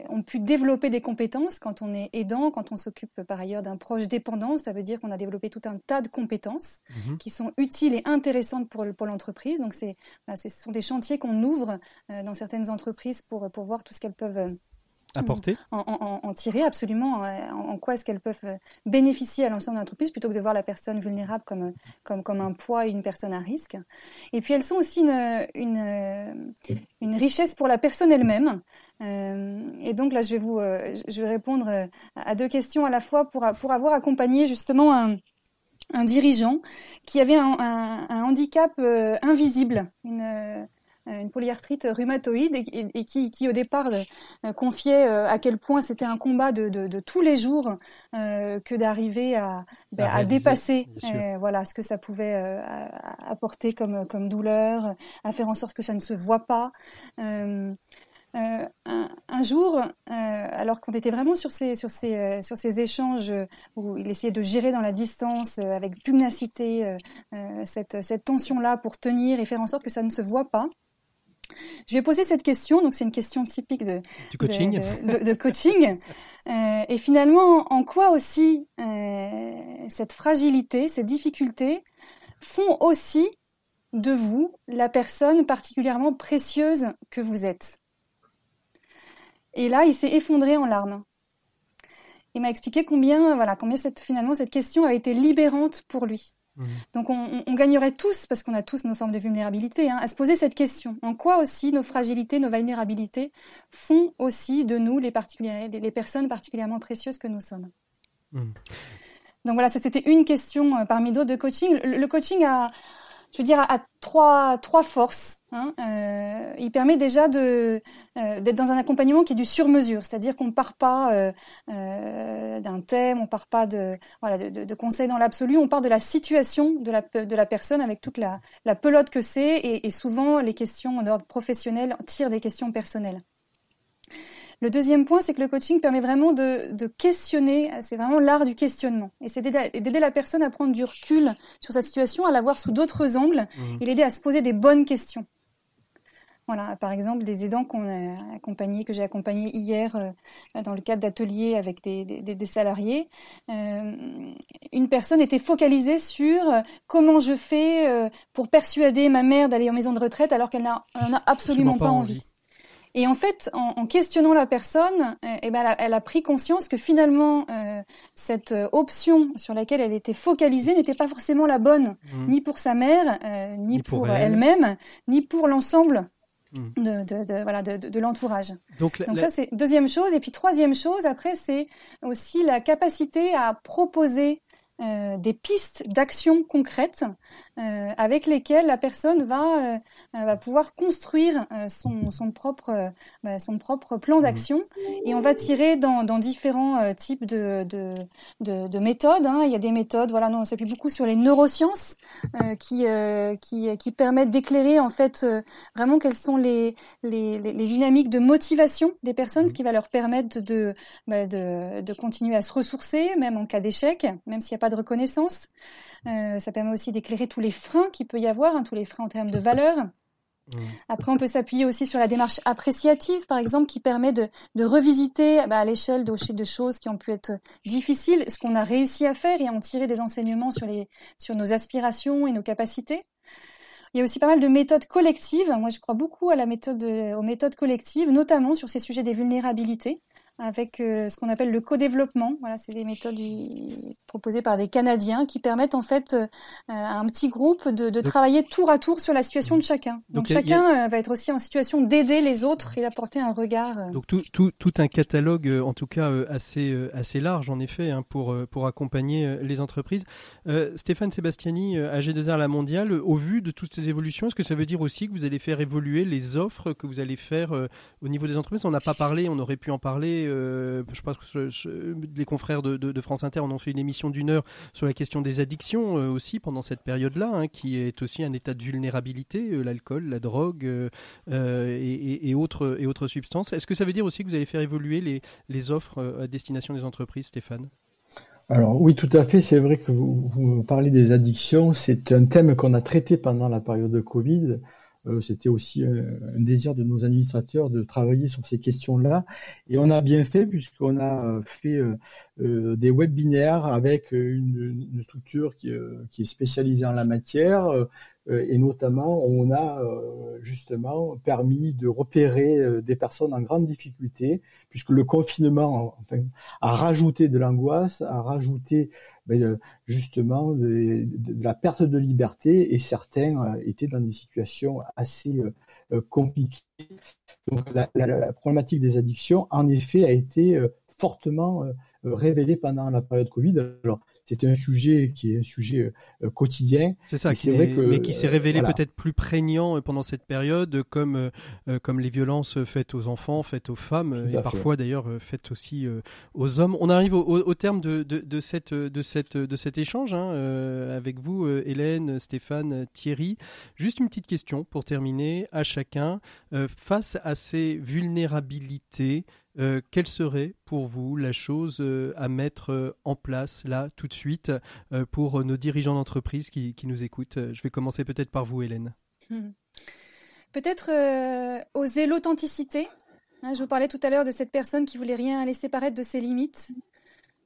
ont pu développer des compétences. Quand on est aidant, quand on s'occupe par ailleurs d'un proche dépendant, ça veut dire qu'on a développé tout un tas de compétences mhm. qui sont utiles et intéressantes pour, pour l'entreprise. Donc, c'est, ce sont des chantiers qu'on ouvre dans certaines entreprises pour, pour voir tout ce qu'elles peuvent apporter, en, tirer absolument, en, quoi est-ce qu'elles peuvent bénéficier à l'ensemble de l'entreprise plutôt que de voir la personne vulnérable comme, comme, comme un poids et une personne à risque. Et puis elles sont aussi une, une, richesse pour la personne elle-même. et donc là, je vais vous, je vais répondre à deux questions à la fois pour, pour avoir accompagné justement un, un dirigeant qui avait un, handicap euh, invisible, euh, une, polyarthrite rhumatoïde, et, qui, qui, au départ euh, confiait à quel point c'était un combat de, de, de, tous les jours que d'arriver à, à, dépasser voilà ce que ça pouvait apporter comme, comme douleur, à faire en sorte que ça ne se voit pas. Euh, un, jour, euh, alors qu'on était vraiment sur ces, sur ces, euh, sur ces échanges où il essayait de gérer dans la distance avec pugnacité cette, cette tension-là pour tenir et faire en sorte que ça ne se voit pas, je lui ai posé cette question, donc c'est une question typique de, du coaching. De, coaching. et finalement, en quoi aussi cette fragilité, ces difficultés font aussi de vous la personne particulièrement précieuse que vous êtes? Et là, il s'est effondré en larmes. Il m'a expliqué combien, voilà, combien cette, finalement cette question avait été libérante pour lui. Mmh. Donc on, gagnerait tous, parce qu'on a tous nos formes de vulnérabilité, hein, à se poser cette question. En quoi aussi nos fragilités, nos vulnérabilités font aussi de nous les, les personnes particulièrement précieuses que nous sommes mmh. Donc voilà, c'était une question euh, parmi d'autres de coaching. le coaching a, je veux dire, à trois, forces. Hein. Euh, il permet déjà euh, d'être dans un accompagnement qui est du sur-mesure, c'est-à-dire qu'on ne part pas euh, d'un thème, on part pas de conseils dans l'absolu, on part de la situation de la personne avec toute la, pelote que c'est et, et souvent les questions d'ordre professionnel tirent des questions personnelles. Le deuxième point, c'est que le coaching permet vraiment de, de questionner, c'est vraiment l'art du questionnement. Et c'est d'aider la personne à prendre du recul sur sa situation, à la voir sous d'autres angles mmh. et l'aider à se poser des bonnes questions. Voilà, par exemple, des aidants qu'on a accompagnés, que j'ai accompagnés hier euh, dans le cadre d'ateliers avec des, des, des salariés. Euh, une personne était focalisée sur euh, comment je fais euh, pour persuader ma mère d'aller en maison de retraite alors qu'elle n'en a, absolument pas, envie. Et en fait, en, questionnant la personne, euh, eh ben, elle, a, pris conscience que finalement, euh, cette euh, option sur laquelle elle était focalisée n'était pas forcément la bonne, mmh. ni pour sa mère, ni, pour, elle-même, ni pour l'ensemble mmh. de, de, de, voilà, de, de l'entourage. Donc, Donc ça, c'est deuxième chose. Et puis troisième chose, après, c'est aussi la capacité à proposer euh, des pistes d'action concrètes euh, avec lesquelles la personne va, euh, va pouvoir construire son, son, propre, bah, son propre plan mmh. d'action et on va tirer dans, dans différents types de, de, de, de méthodes. Hein. Il y a des méthodes, voilà, on s'appuie beaucoup sur les neurosciences qui, qui, qui permettent d'éclairer en fait vraiment quelles sont les, les, les, dynamiques de motivation des personnes, ce qui va leur permettre de, bah, de, de continuer à se ressourcer, même en cas d'échec, même s'il n'y a pas de reconnaissance. Euh, ça permet aussi d'éclairer tous les freins qu'il peut y avoir, hein, tous les freins en termes de valeur. Mmh. Après, on peut s'appuyer aussi sur la démarche appréciative, par exemple, qui permet de, revisiter bah, à l'échelle de, de, choses qui ont pu être difficiles, ce qu'on a réussi à faire et en tirer des enseignements sur, les, sur nos aspirations et nos capacités. Il y a aussi pas mal de méthodes collectives. Moi, je crois beaucoup à la méthode, aux méthodes collectives, notamment sur ces sujets des vulnérabilités avec euh, ce qu'on appelle le co-développement. Voilà, c'est des méthodes proposées par des Canadiens qui permettent en fait euh, à un petit groupe de, de travailler tour à tour sur la situation de chacun. Donc, chacun euh, va être aussi en situation d'aider les autres et d'apporter un regard. Donc tout, tout, tout, un catalogue en tout cas assez, assez large en effet hein, pour, pour accompagner les entreprises. Stéphane Sébastiani, AG2R La Mondiale, au vu de toutes ces évolutions, est-ce que ça veut dire aussi que vous allez faire évoluer les offres que vous allez faire au niveau des entreprises? On n'a pas parlé, on aurait pu en parler euh, je pense que les confrères de, France Inter en ont fait une émission d'une heure sur la question des addictions euh, aussi pendant cette période-là, hein, qui est aussi un état de vulnérabilité, euh, l'alcool, la drogue et, autres, substances. Est-ce que ça veut dire aussi que vous allez faire évoluer les, les offres à destination des entreprises, Stéphane? Alors oui, tout à fait. C'est vrai que vous, vous parlez des addictions. C'est un thème qu'on a traité pendant la période de Covid. Euh, c'était aussi euh, un désir de nos administrateurs de travailler sur ces questions-là. Et on a bien fait puisqu'on a euh, fait des webinaires avec une, structure qui, est spécialisée en la matière, et notamment on a justement permis de repérer des personnes en grande difficulté, puisque le confinement a rajouté de l'angoisse, a rajouté ben, justement de, la perte de liberté, et certains étaient dans des situations assez compliquées. Donc la, problématique des addictions, en effet, a été fortement révélée pendant la période Covid. C'était un sujet qui est un sujet euh, quotidien. C'est ça, qui vrai que, mais qui s'est révélé peut-être plus prégnant euh, pendant cette période, comme, euh, comme les violences faites aux enfants, faites aux femmes, et parfois d'ailleurs faites aussi aux hommes. On arrive au, terme de, de, de, cette, de, cette, de cet échange hein, avec vous, Hélène, Stéphane, Thierry. Juste une petite question pour terminer à chacun. face à ces vulnérabilités, euh, quelle serait pour vous la chose euh, à mettre euh, en place là tout de suite pour nos dirigeants d'entreprise qui, nous écoutent? Je vais commencer peut-être par vous, Hélène. Hmm. Peut-être oser l'authenticité. Hein, je vous parlais tout à l'heure de cette personne qui voulait rien laisser paraître de ses limites.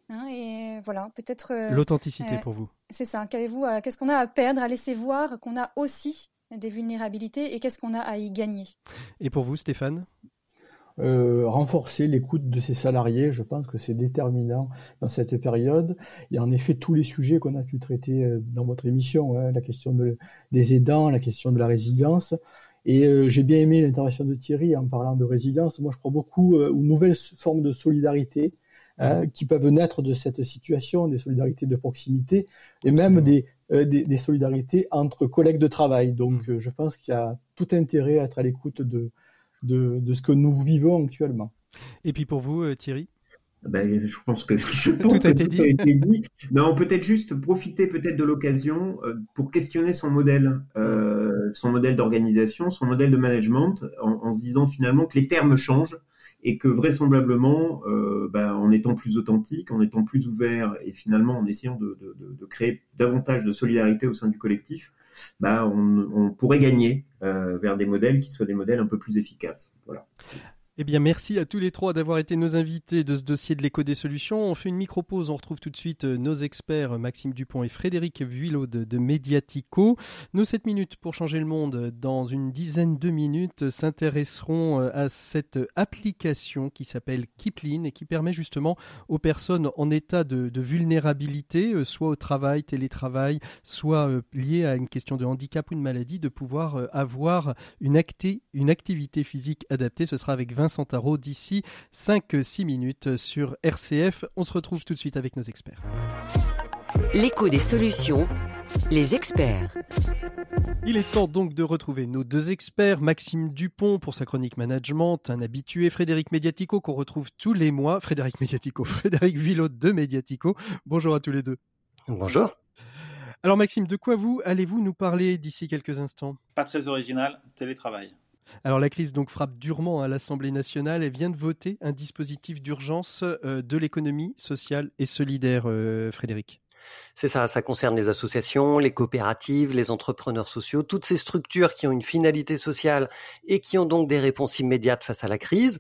Hein, et voilà, peut-être. L'authenticité pour vous. C'est ça. Qu'avez-vous Qu'est-ce qu'on a à perdre, à laisser voir qu'on a aussi des vulnérabilités et qu'est-ce qu'on a à y gagner? Et pour vous, Stéphane? Euh, renforcer l'écoute de ses salariés. Je pense que c'est déterminant dans cette période. Il y a en effet tous les sujets qu'on a pu traiter euh, dans votre émission, hein, la question des aidants, la question de la résilience. Et euh, j'ai bien aimé l'intervention de Thierry en parlant de résilience. Moi, je crois beaucoup aux nouvelles formes de solidarité hein, qui peuvent naître de cette situation, des solidarités de proximité et même des, des, solidarités entre collègues de travail. Donc, mmh. je pense qu'il y a tout intérêt à être à l'écoute de, de, ce que nous vivons actuellement. Et puis pour vous, euh, Thierry? Ben, je pense que tout, a, été dit. Non, peut-être juste profiter peut-être de l'occasion euh, pour questionner son modèle, euh, son modèle d'organisation, son modèle de management, en, se disant finalement que les termes changent et que vraisemblablement, ben, en étant plus authentique, en étant plus ouvert et finalement en essayant de, de créer davantage de solidarité au sein du collectif, bah, on, pourrait gagner euh, vers des modèles qui soient des modèles un peu plus efficaces. Voilà. Eh bien, merci à tous les trois d'avoir été nos invités de ce dossier de l'écho des solutions. On fait une micro-pause. On retrouve tout de suite euh, nos experts, Maxime Dupont et Frédéric Vuillot de, Mediatico. Nos 7 minutes pour changer le monde, dans une dizaine de minutes, s'intéresseront euh, à cette application qui s'appelle Kipling et qui permet justement aux personnes en état de, vulnérabilité, euh, soit au travail, télétravail, soit liées à une question de handicap ou de maladie, de pouvoir avoir une, une activité physique adaptée. Ce sera avec 20 Santaro d'ici 5-6 minutes sur RCF. On se retrouve tout de suite avec nos experts. L'écho des solutions, les experts. Il est temps donc de retrouver nos deux experts, Maxime Dupont pour sa chronique management, un habitué, Frédéric Mediatico qu'on retrouve tous les mois, Frédéric Mediatico, Frédéric Villot de Mediatico. Bonjour à tous les deux. Bonjour. Alors Maxime, de quoi vous allez-vous nous parler d'ici quelques instants? Pas très original, télétravail. Alors la crise donc frappe durement à l'Assemblée nationale et vient de voter un dispositif d'urgence euh, de l'économie sociale et solidaire, euh, Frédéric. C'est ça, ça concerne les associations, les coopératives, les entrepreneurs sociaux, toutes ces structures qui ont une finalité sociale et qui ont donc des réponses immédiates face à la crise.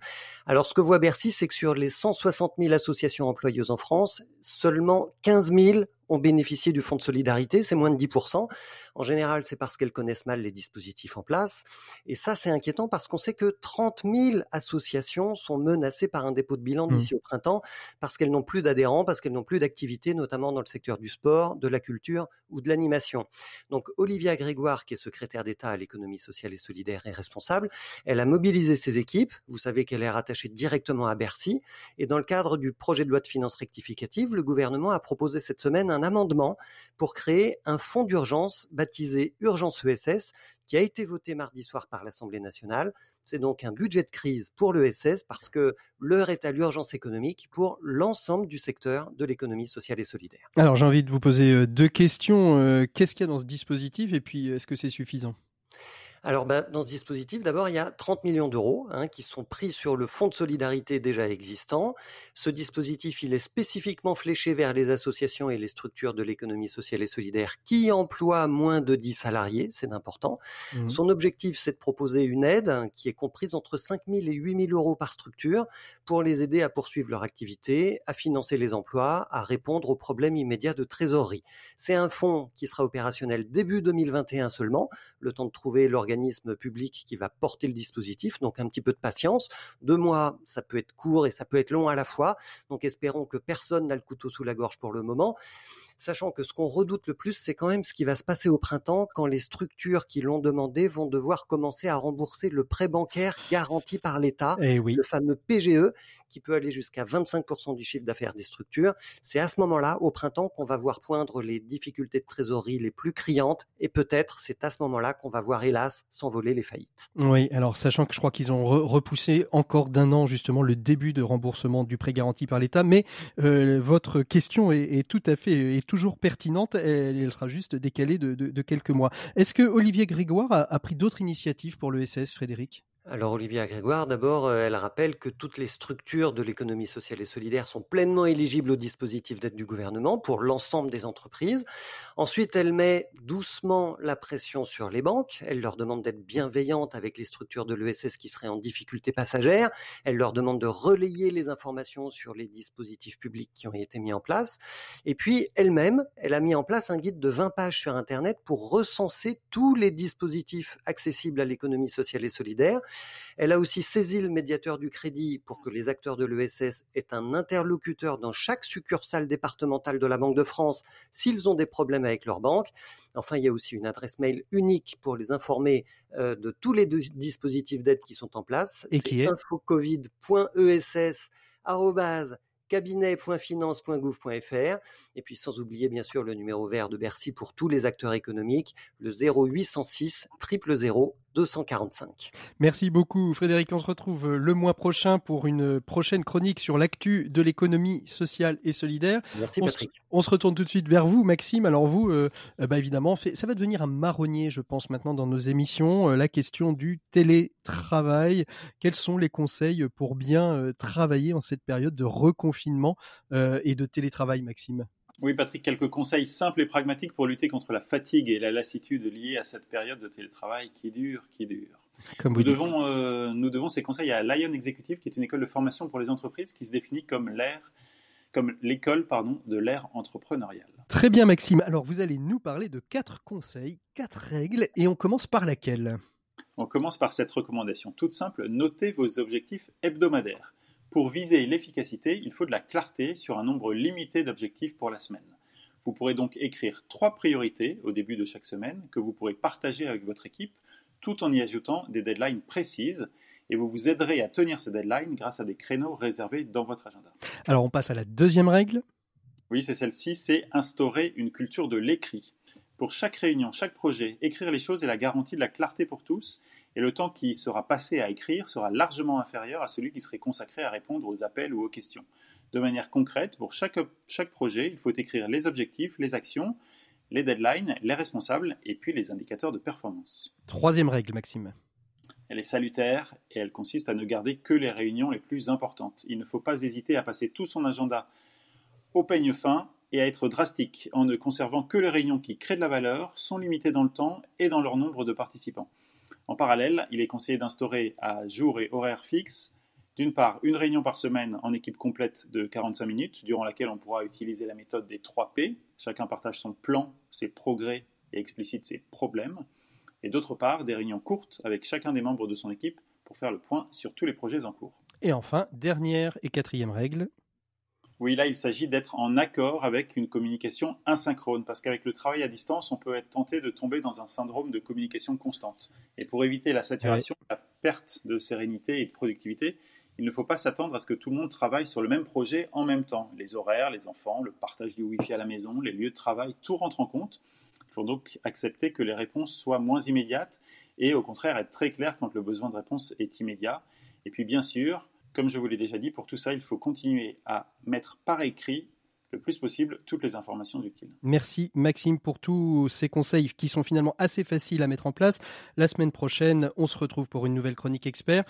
Alors ce que voit Bercy, c'est que sur les 160 000 associations employeuses en France, seulement 15 000 ont bénéficié du fonds de solidarité, c'est moins de 10%. En général, c'est parce qu'elles connaissent mal les dispositifs en place. Et ça, c'est inquiétant parce qu'on sait que 30 000 associations sont menacées par un dépôt de bilan mmh. d'ici au printemps parce qu'elles n'ont plus d'adhérents, parce qu'elles n'ont plus d'activité, notamment dans le secteur du sport, de la culture ou de l'animation. Donc, Olivia Grégoire, qui est secrétaire d'État à l'économie sociale et solidaire, est responsable. Elle a mobilisé ses équipes. Vous savez qu'elle est rattachée directement à Bercy. Et dans le cadre du projet de loi de finances rectificative, le gouvernement a proposé cette semaine un amendement pour créer un fonds d'urgence baptisé Urgence ESS qui a été voté mardi soir par l'Assemblée nationale. C'est donc un budget de crise pour l'ESS parce que l'heure est à l'urgence économique pour l'ensemble du secteur de l'économie sociale et solidaire. Alors j'ai envie de vous poser euh, deux questions. Euh, qu'est-ce qu'il y a dans ce dispositif? Et puis est-ce que c'est suffisant? Alors, bah, dans ce dispositif, d'abord, il y a 30 millions d'euros hein, qui sont pris sur le fonds de solidarité déjà existant. Ce dispositif, il est spécifiquement fléché vers les associations et les structures de l'économie sociale et solidaire qui emploient moins de 10 salariés, c'est important. Mmh. Son objectif, c'est de proposer une aide hein, qui est comprise entre 5 000 et 8 000 euros par structure pour les aider à poursuivre leur activité, à financer les emplois, à répondre aux problèmes immédiats de trésorerie. C'est un fonds qui sera opérationnel début 2021 seulement, le temps de trouver l'organisation organisme public qui va porter le dispositif. Donc un petit peu de patience. Deux mois, ça peut être court et ça peut être long à la fois. Donc espérons que personne n'a le couteau sous la gorge pour le moment sachant que ce qu'on redoute le plus, c'est quand même ce qui va se passer au printemps quand les structures qui l'ont demandé vont devoir commencer à rembourser le prêt bancaire garanti par l'État, eh le fameux PGE, qui peut aller jusqu'à 25% du chiffre d'affaires des structures. C'est à ce moment-là, au printemps, qu'on va voir poindre les difficultés de trésorerie les plus criantes, et peut-être c'est à ce moment-là qu'on va voir, hélas, s'envoler les faillites. Oui, alors sachant que je crois qu'ils ont repoussé encore d'un an justement le début de remboursement du prêt garanti par l'État, mais euh, votre question est, tout à fait toujours pertinente, elle, sera juste décalée de, quelques mois. Est-ce que Olivier Grégoire a, pris d'autres initiatives pour l'ESS, Frédéric? Alors Olivia Grégoire, d'abord, euh, elle rappelle que toutes les structures de l'économie sociale et solidaire sont pleinement éligibles au dispositif d'aide du gouvernement pour l'ensemble des entreprises. Ensuite, elle met doucement la pression sur les banques. Elle leur demande d'être bienveillantes avec les structures de l'ESS qui seraient en difficulté passagère. Elle leur demande de relayer les informations sur les dispositifs publics qui ont été mis en place. Et puis, elle-même, elle a mis en place un guide de 20 pages sur Internet pour recenser tous les dispositifs accessibles à l'économie sociale et solidaire elle a aussi saisi le médiateur du crédit pour que les acteurs de l'ESS aient un interlocuteur dans chaque succursale départementale de la Banque de France s'ils ont des problèmes avec leur banque. Enfin, il y a aussi une adresse mail unique pour les informer euh, de tous les dispositifs d'aide qui sont en place. Et qui est? infocovid.ess cabinet.finance.gouv.fr et puis sans oublier bien sûr le numéro vert de Bercy pour tous les acteurs économiques, le 0806 000 245. Merci beaucoup Frédéric, on se retrouve le mois prochain pour une prochaine chronique sur l'actu de l'économie sociale et solidaire. Merci Patrick. On se, retourne tout de suite vers vous Maxime. Alors vous, euh, euh, bah évidemment, ça va devenir un marronnier je pense maintenant dans nos émissions, euh, la question du télétravail. Quels sont les conseils pour bien travailler en cette période de reconfinement et de télétravail Maxime? Oui, Patrick, quelques conseils simples et pragmatiques pour lutter contre la fatigue et la lassitude liée à cette période de télétravail qui dure, qui dure. Comme nous, devons, euh, nous devons ces conseils à Lion Executive, qui est une école de formation pour les entreprises qui se définit comme l'école pardon de l'ère entrepreneuriale. Très bien Maxime. Alors vous allez nous parler de quatre conseils, quatre règles et on commence par laquelle? On commence par cette recommandation toute simple, notez vos objectifs hebdomadaires. Pour viser l'efficacité, il faut de la clarté sur un nombre limité d'objectifs pour la semaine. Vous pourrez donc écrire trois priorités au début de chaque semaine que vous pourrez partager avec votre équipe tout en y ajoutant des deadlines précises et vous vous aiderez à tenir ces deadlines grâce à des créneaux réservés dans votre agenda. Alors on passe à la deuxième règle. Oui, c'est celle-ci, c'est instaurer une culture de l'écrit. Pour chaque réunion, chaque projet, écrire les choses est la garantie de la clarté pour tous, et le temps qui sera passé à écrire sera largement inférieur à celui qui serait consacré à répondre aux appels ou aux questions. De manière concrète, pour chaque, chaque projet, il faut écrire les objectifs, les actions, les deadlines, les responsables et puis les indicateurs de performance. Troisième règle, Maxime. Elle est salutaire et elle consiste à ne garder que les réunions les plus importantes. Il ne faut pas hésiter à passer tout son agenda au peigne fin et à être drastique en ne conservant que les réunions qui créent de la valeur, sont limitées dans le temps et dans leur nombre de participants. En parallèle, il est conseillé d'instaurer à jour et horaire fixe, d'une part, une réunion par semaine en équipe complète de 45 minutes, durant laquelle on pourra utiliser la méthode des 3 P. Chacun partage son plan, ses progrès et explicite ses problèmes. Et d'autre part, des réunions courtes avec chacun des membres de son équipe pour faire le point sur tous les projets en cours. Et enfin, dernière et quatrième règle, oui, là, il s'agit d'être en accord avec une communication asynchrone, parce qu'avec le travail à distance, on peut être tenté de tomber dans un syndrome de communication constante. Et pour éviter la saturation, la perte de sérénité et de productivité, il ne faut pas s'attendre à ce que tout le monde travaille sur le même projet en même temps. Les horaires, les enfants, le partage du Wi-Fi à la maison, les lieux de travail, tout rentre en compte. Il faut donc accepter que les réponses soient moins immédiates et au contraire être très clair quand le besoin de réponse est immédiat. Et puis bien sûr, comme je vous l'ai déjà dit, pour tout ça, il faut continuer à mettre par écrit le plus possible toutes les informations utiles. Merci Maxime pour tous ces conseils qui sont finalement assez faciles à mettre en place. La semaine prochaine, on se retrouve pour une nouvelle chronique expert.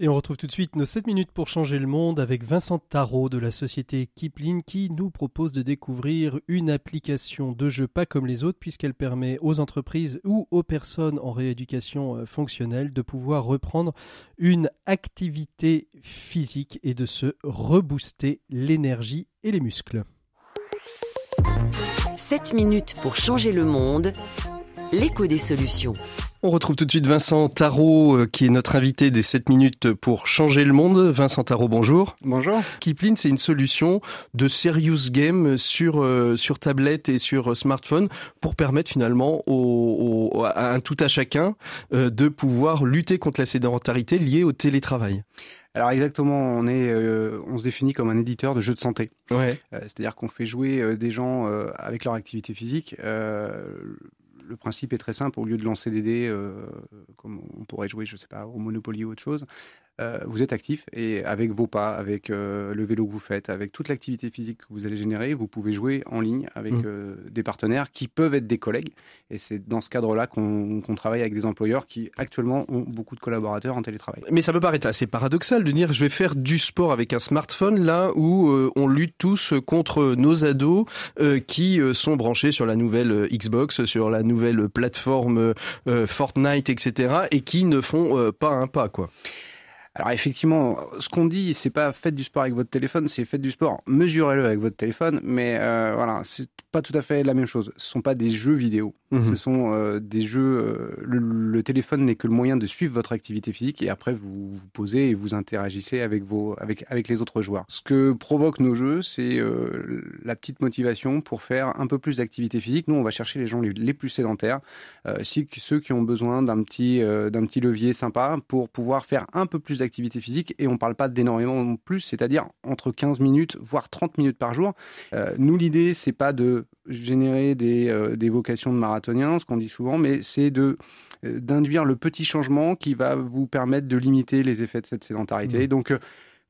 Et on retrouve tout de suite nos 7 minutes pour changer le monde avec Vincent Tarot de la société Kipling qui nous propose de découvrir une application de jeu pas comme les autres puisqu'elle permet aux entreprises ou aux personnes en rééducation euh, fonctionnelle de pouvoir reprendre une activité physique et de se rebooster l'énergie et les muscles. 7 minutes pour changer le monde, l'écho des solutions. On retrouve tout de suite Vincent Tarot, euh, qui est notre invité des 7 minutes pour changer le monde. Vincent Tarot, bonjour. Bonjour. Kipling, c'est une solution de serious game sur, euh, sur tablette et sur smartphone pour permettre finalement au, à un tout à chacun euh, de pouvoir lutter contre la sédentarité liée au télétravail. Alors exactement, on est, on se définit comme un éditeur de jeux de santé. Ouais. C'est-à-dire qu'on fait jouer des gens avec leur activité physique le principe est très simple. Au lieu de lancer des dés, euh, comme on pourrait jouer, je sais pas, au Monopoly ou autre chose, euh, vous êtes actif et avec vos pas, avec euh, le vélo que vous faites, avec toute l'activité physique que vous allez générer, vous pouvez jouer en ligne avec mmh. euh, des partenaires qui peuvent être des collègues. Et c'est dans ce cadre-là qu'on travaille avec des employeurs qui actuellement ont beaucoup de collaborateurs en télétravail. Mais ça peut paraître assez paradoxal de dire je vais faire du sport avec un smartphone là où on lutte tous contre nos ados qui sont branchés sur la nouvelle Xbox, sur la nouvelle plateforme Fortnite, etc. et qui ne font pas un pas quoi. Alors effectivement, ce qu'on dit, c'est pas faites du sport avec votre téléphone, c'est faites du sport, mesurez-le avec votre téléphone, mais euh, voilà, c'est pas tout à fait la même chose. Ce sont pas des jeux vidéo, mhm. ce sont euh, des jeux. Euh, le, téléphone n'est que le moyen de suivre votre activité physique et après vous vous posez et vous interagissez avec vos avec avec les autres joueurs. Ce que provoquent nos jeux, c'est la petite motivation pour faire un peu plus d'activité physique. Nous, on va chercher les gens les, plus sédentaires, si, ceux qui ont besoin d'un petit d'un petit levier sympa pour pouvoir faire un peu plus activité physique et on parle pas d'énormément plus, c'est-à-dire entre 15 minutes voire 30 minutes par jour. Euh, nous l'idée c'est pas de générer des, euh, des vocations de marathonien, ce qu'on dit souvent, mais c'est de euh, d'induire le petit changement qui va vous permettre de limiter les effets de cette sédentarité. Mmh. Donc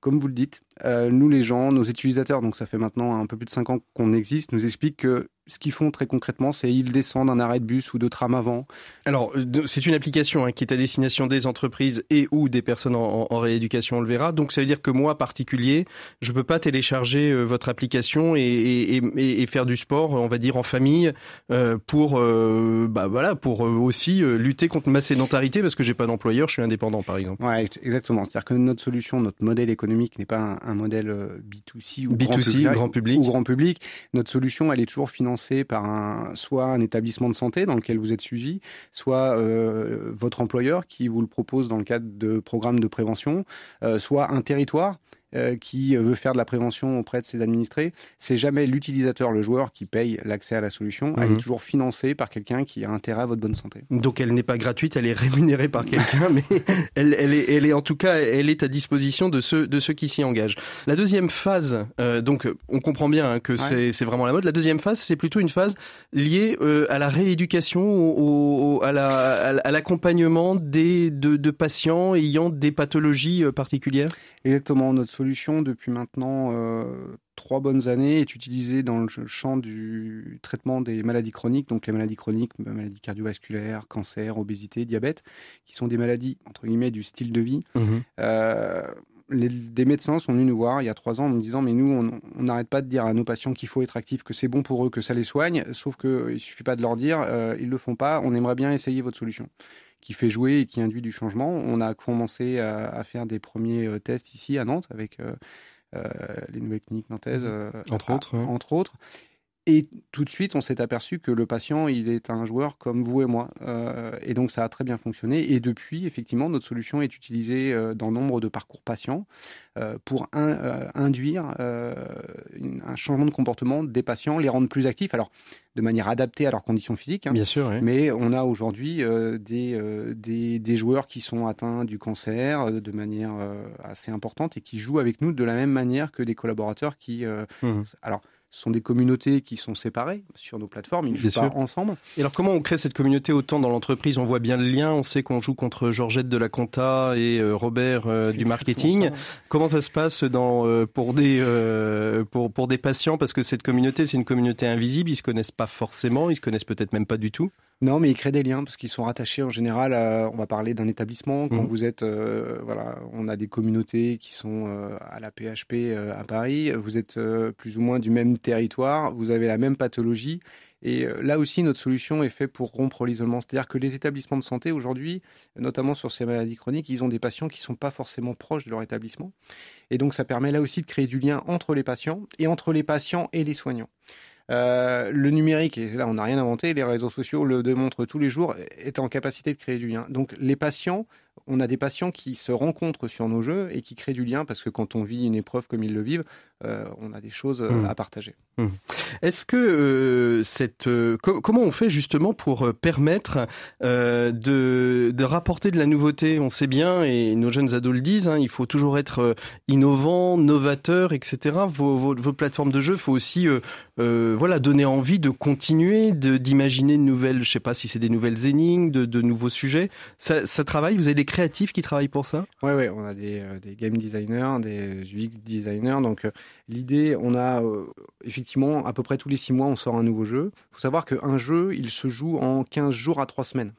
comme vous le dites, nous les gens, nos utilisateurs, donc ça fait maintenant un peu plus de 5 ans qu'on existe, nous expliquent que ce qu'ils font très concrètement, c'est ils descendent un arrêt de bus ou de tram avant. Alors, c'est une application hein, qui est à destination des entreprises et ou des personnes en, rééducation, on le verra. Donc, ça veut dire que moi, particulier, je peux pas télécharger euh, votre application et, et, et, faire du sport, on va dire en famille, euh, pour euh, bah voilà, pour aussi lutter contre ma sédentarité parce que j'ai pas d'employeur, je suis indépendant, par exemple. Ouais, exactement. C'est-à-dire que notre solution, notre modèle économique n'est pas un, modèle B2C ou B2C, grand public, ou grand public. Notre solution, elle est toujours financée par un, soit un établissement de santé dans lequel vous êtes suivi, soit euh, votre employeur qui vous le propose dans le cadre de programmes de prévention, euh, soit un territoire euh, qui veut faire de la prévention auprès de ses administrés, c'est jamais l'utilisateur, le joueur, qui paye l'accès à la solution. Elle est mhm. toujours financée par quelqu'un qui a intérêt à votre bonne santé. Donc elle n'est pas gratuite, elle est rémunérée par quelqu'un, mais elle, elle, est, elle est en tout cas, elle est à disposition de ceux, de ceux qui s'y engagent. La deuxième phase, euh, donc on comprend bien hein, que c'est vraiment la mode. La deuxième phase, c'est plutôt une phase liée euh, à la rééducation, au, à l'accompagnement la, à des de, de patients ayant des pathologies particulières. Exactement, notre solution depuis maintenant euh, trois bonnes années est utilisée dans le champ du traitement des maladies chroniques, donc les maladies chroniques, maladies cardiovasculaires, cancer, obésité, diabète, qui sont des maladies entre guillemets du style de vie. Mmh euh, les, des médecins sont venus nous voir il y a trois ans en nous disant mais nous on n'arrête pas de dire à nos patients qu'il faut être actif, que c'est bon pour eux, que ça les soigne, sauf qu'il suffit pas de leur dire, euh, ils le font pas, on aimerait bien essayer votre solution qui fait jouer et qui induit du changement. On a commencé à, faire des premiers euh, tests ici à Nantes avec euh, euh, les nouvelles cliniques nantaises, entre autres. Entre autres. Et tout de suite, on s'est aperçu que le patient, il est un joueur comme vous et moi. Euh, et donc, ça a très bien fonctionné. Et depuis, effectivement, notre solution est utilisée euh, dans nombre de parcours patients euh, pour un, induire un changement de comportement des patients, les rendre plus actifs. Alors, de manière adaptée à leurs conditions physiques. Hein. bien sûr. Mais on a aujourd'hui des, des, des, joueurs qui sont atteints du cancer de manière assez importante et qui jouent avec nous de la même manière que des collaborateurs qui... Mmh. Alors, Ce sont des communautés qui sont séparées sur nos plateformes, ils ne jouent pas ensemble. Et alors comment on crée cette communauté autant dans l'entreprise? On voit bien le lien, on sait qu'on joue contre Georgette de la Compta et euh, Robert euh, du marketing. Comment ça se passe dans, euh, pour, des, pour, pour des patients? Parce que cette communauté, c'est une communauté invisible, ils se connaissent pas forcément, ils se connaissent peut-être même pas du tout. Non, mais ils créent des liens parce qu'ils sont rattachés en général. on va parler d'un établissement. Quand mmh. vous êtes, voilà, on a des communautés qui sont à la PHP à Paris. Vous êtes plus ou moins du même territoire, vous avez la même pathologie. Et euh, là aussi, notre solution est faite pour rompre l'isolement. C'est-à-dire que les établissements de santé, aujourd'hui, notamment sur ces maladies chroniques, ils ont des patients qui ne sont pas forcément proches de leur établissement. Et donc, ça permet là aussi de créer du lien entre les patients et entre les patients et les soignants. Euh, le numérique, et là on n'a rien inventé, les réseaux sociaux le démontrent tous les jours, est en capacité de créer du lien. Donc les patients on a des patients qui se rencontrent sur nos jeux et qui créent du lien parce que quand on vit une épreuve comme ils le vivent, euh, on a des choses euh, mmh. à partager. Mmh. Est-ce que euh, cette comment on fait justement pour permettre de, de rapporter de la nouveauté? On sait bien et nos jeunes ados le disent, hein, il faut toujours être innovant, novateur, etc. Vos, vos, plateformes de jeux, faut aussi voilà donner envie de continuer, de d'imaginer de nouvelles, je sais pas si c'est des nouvelles énigmes, de, de nouveaux sujets. Ça, ça travaille? Vous avez des créatifs qui travaillent pour ça? Oui, ouais, on a des, euh, des, game designers, des UX designers. Donc euh, l'idée, on a euh, effectivement à peu près tous les six mois, on sort un nouveau jeu. Il faut savoir qu'un jeu, il se joue en 15 jours à 3 semaines.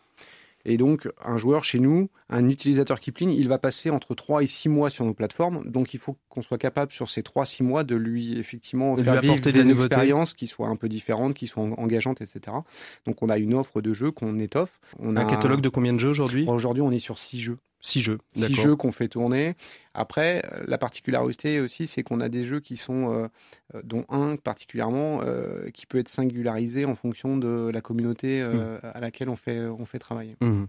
Et donc, un joueur chez nous, un utilisateur Kipling, il va passer entre 3 et 6 mois sur nos plateformes. Donc, il faut qu'on soit capable, sur ces 3-6 mois, de lui, effectivement, faire vivre des, expériences qui soient un peu différentes, qui soient engageantes, etc. Donc, on a une offre de jeux qu'on étoffe. On un a catalogue de combien de jeux aujourd'hui? Aujourd'hui, on est sur 6 jeux. Six jeux. Six jeux qu'on fait tourner. Après, euh, la particularité aussi, c'est qu'on a des jeux qui sont, euh, euh, dont un particulièrement, qui peut être singularisé en fonction de la communauté mmh. à laquelle on fait, on fait travailler. Mmh.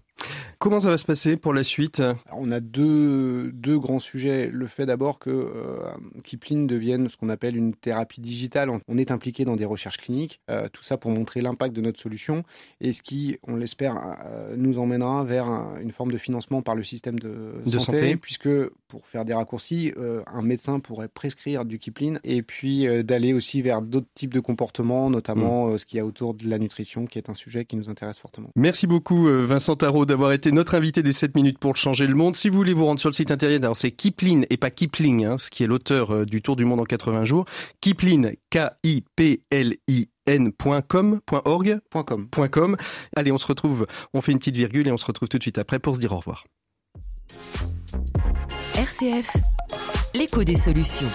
Comment ça va se passer pour la suite? On a deux, deux grands sujets. Le fait d'abord que Kipling devienne ce qu'on appelle une thérapie digitale. On est impliqué dans des recherches cliniques, tout ça pour montrer l'impact de notre solution et ce qui, on l'espère, nous emmènera vers une forme de financement par le système de, de santé, puisque pour faire des raccourcis, euh, un médecin pourrait prescrire du Kipling et puis euh, d'aller aussi vers d'autres types de comportements, notamment mm. euh, ce qu'il y a autour de la nutrition, qui est un sujet qui nous intéresse fortement. Merci beaucoup Vincent Tarot d'avoir été notre invité des 7 minutes pour changer le monde. Si vous voulez vous rendre sur le site internet, alors c'est Kipling et pas Kipling, hein, ce qui est l'auteur du Tour du monde en 80 jours. Kipling, K-I-P-L-I n.com.org.com. Allez, on se retrouve, on fait une petite virgule et on se retrouve tout de suite après pour se dire au revoir. RCF, l'écho des solutions.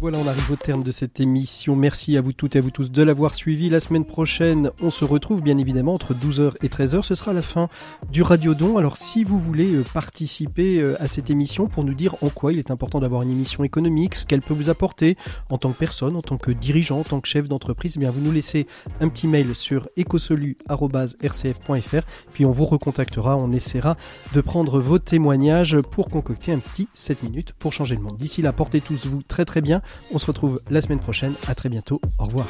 Voilà, on arrive au terme de cette émission. Merci à vous toutes et à vous tous de l'avoir suivi. La semaine prochaine, on se retrouve bien évidemment entre 12h et 13h. Ce sera la fin du Radiodon. Alors si vous voulez euh, participer euh, à cette émission pour nous dire en quoi il est important d'avoir une émission économique, ce qu'elle peut vous apporter en tant que personne, en tant que dirigeant, en tant que chef d'entreprise, eh bien vous nous laissez un petit mail sur ecosolu.rcf.fr puis on vous recontactera, on essaiera de prendre vos témoignages pour concocter un petit 7 minutes pour changer le monde. D'ici là, portez tous vous très très On se retrouve la semaine prochaine. À très bientôt. Au revoir.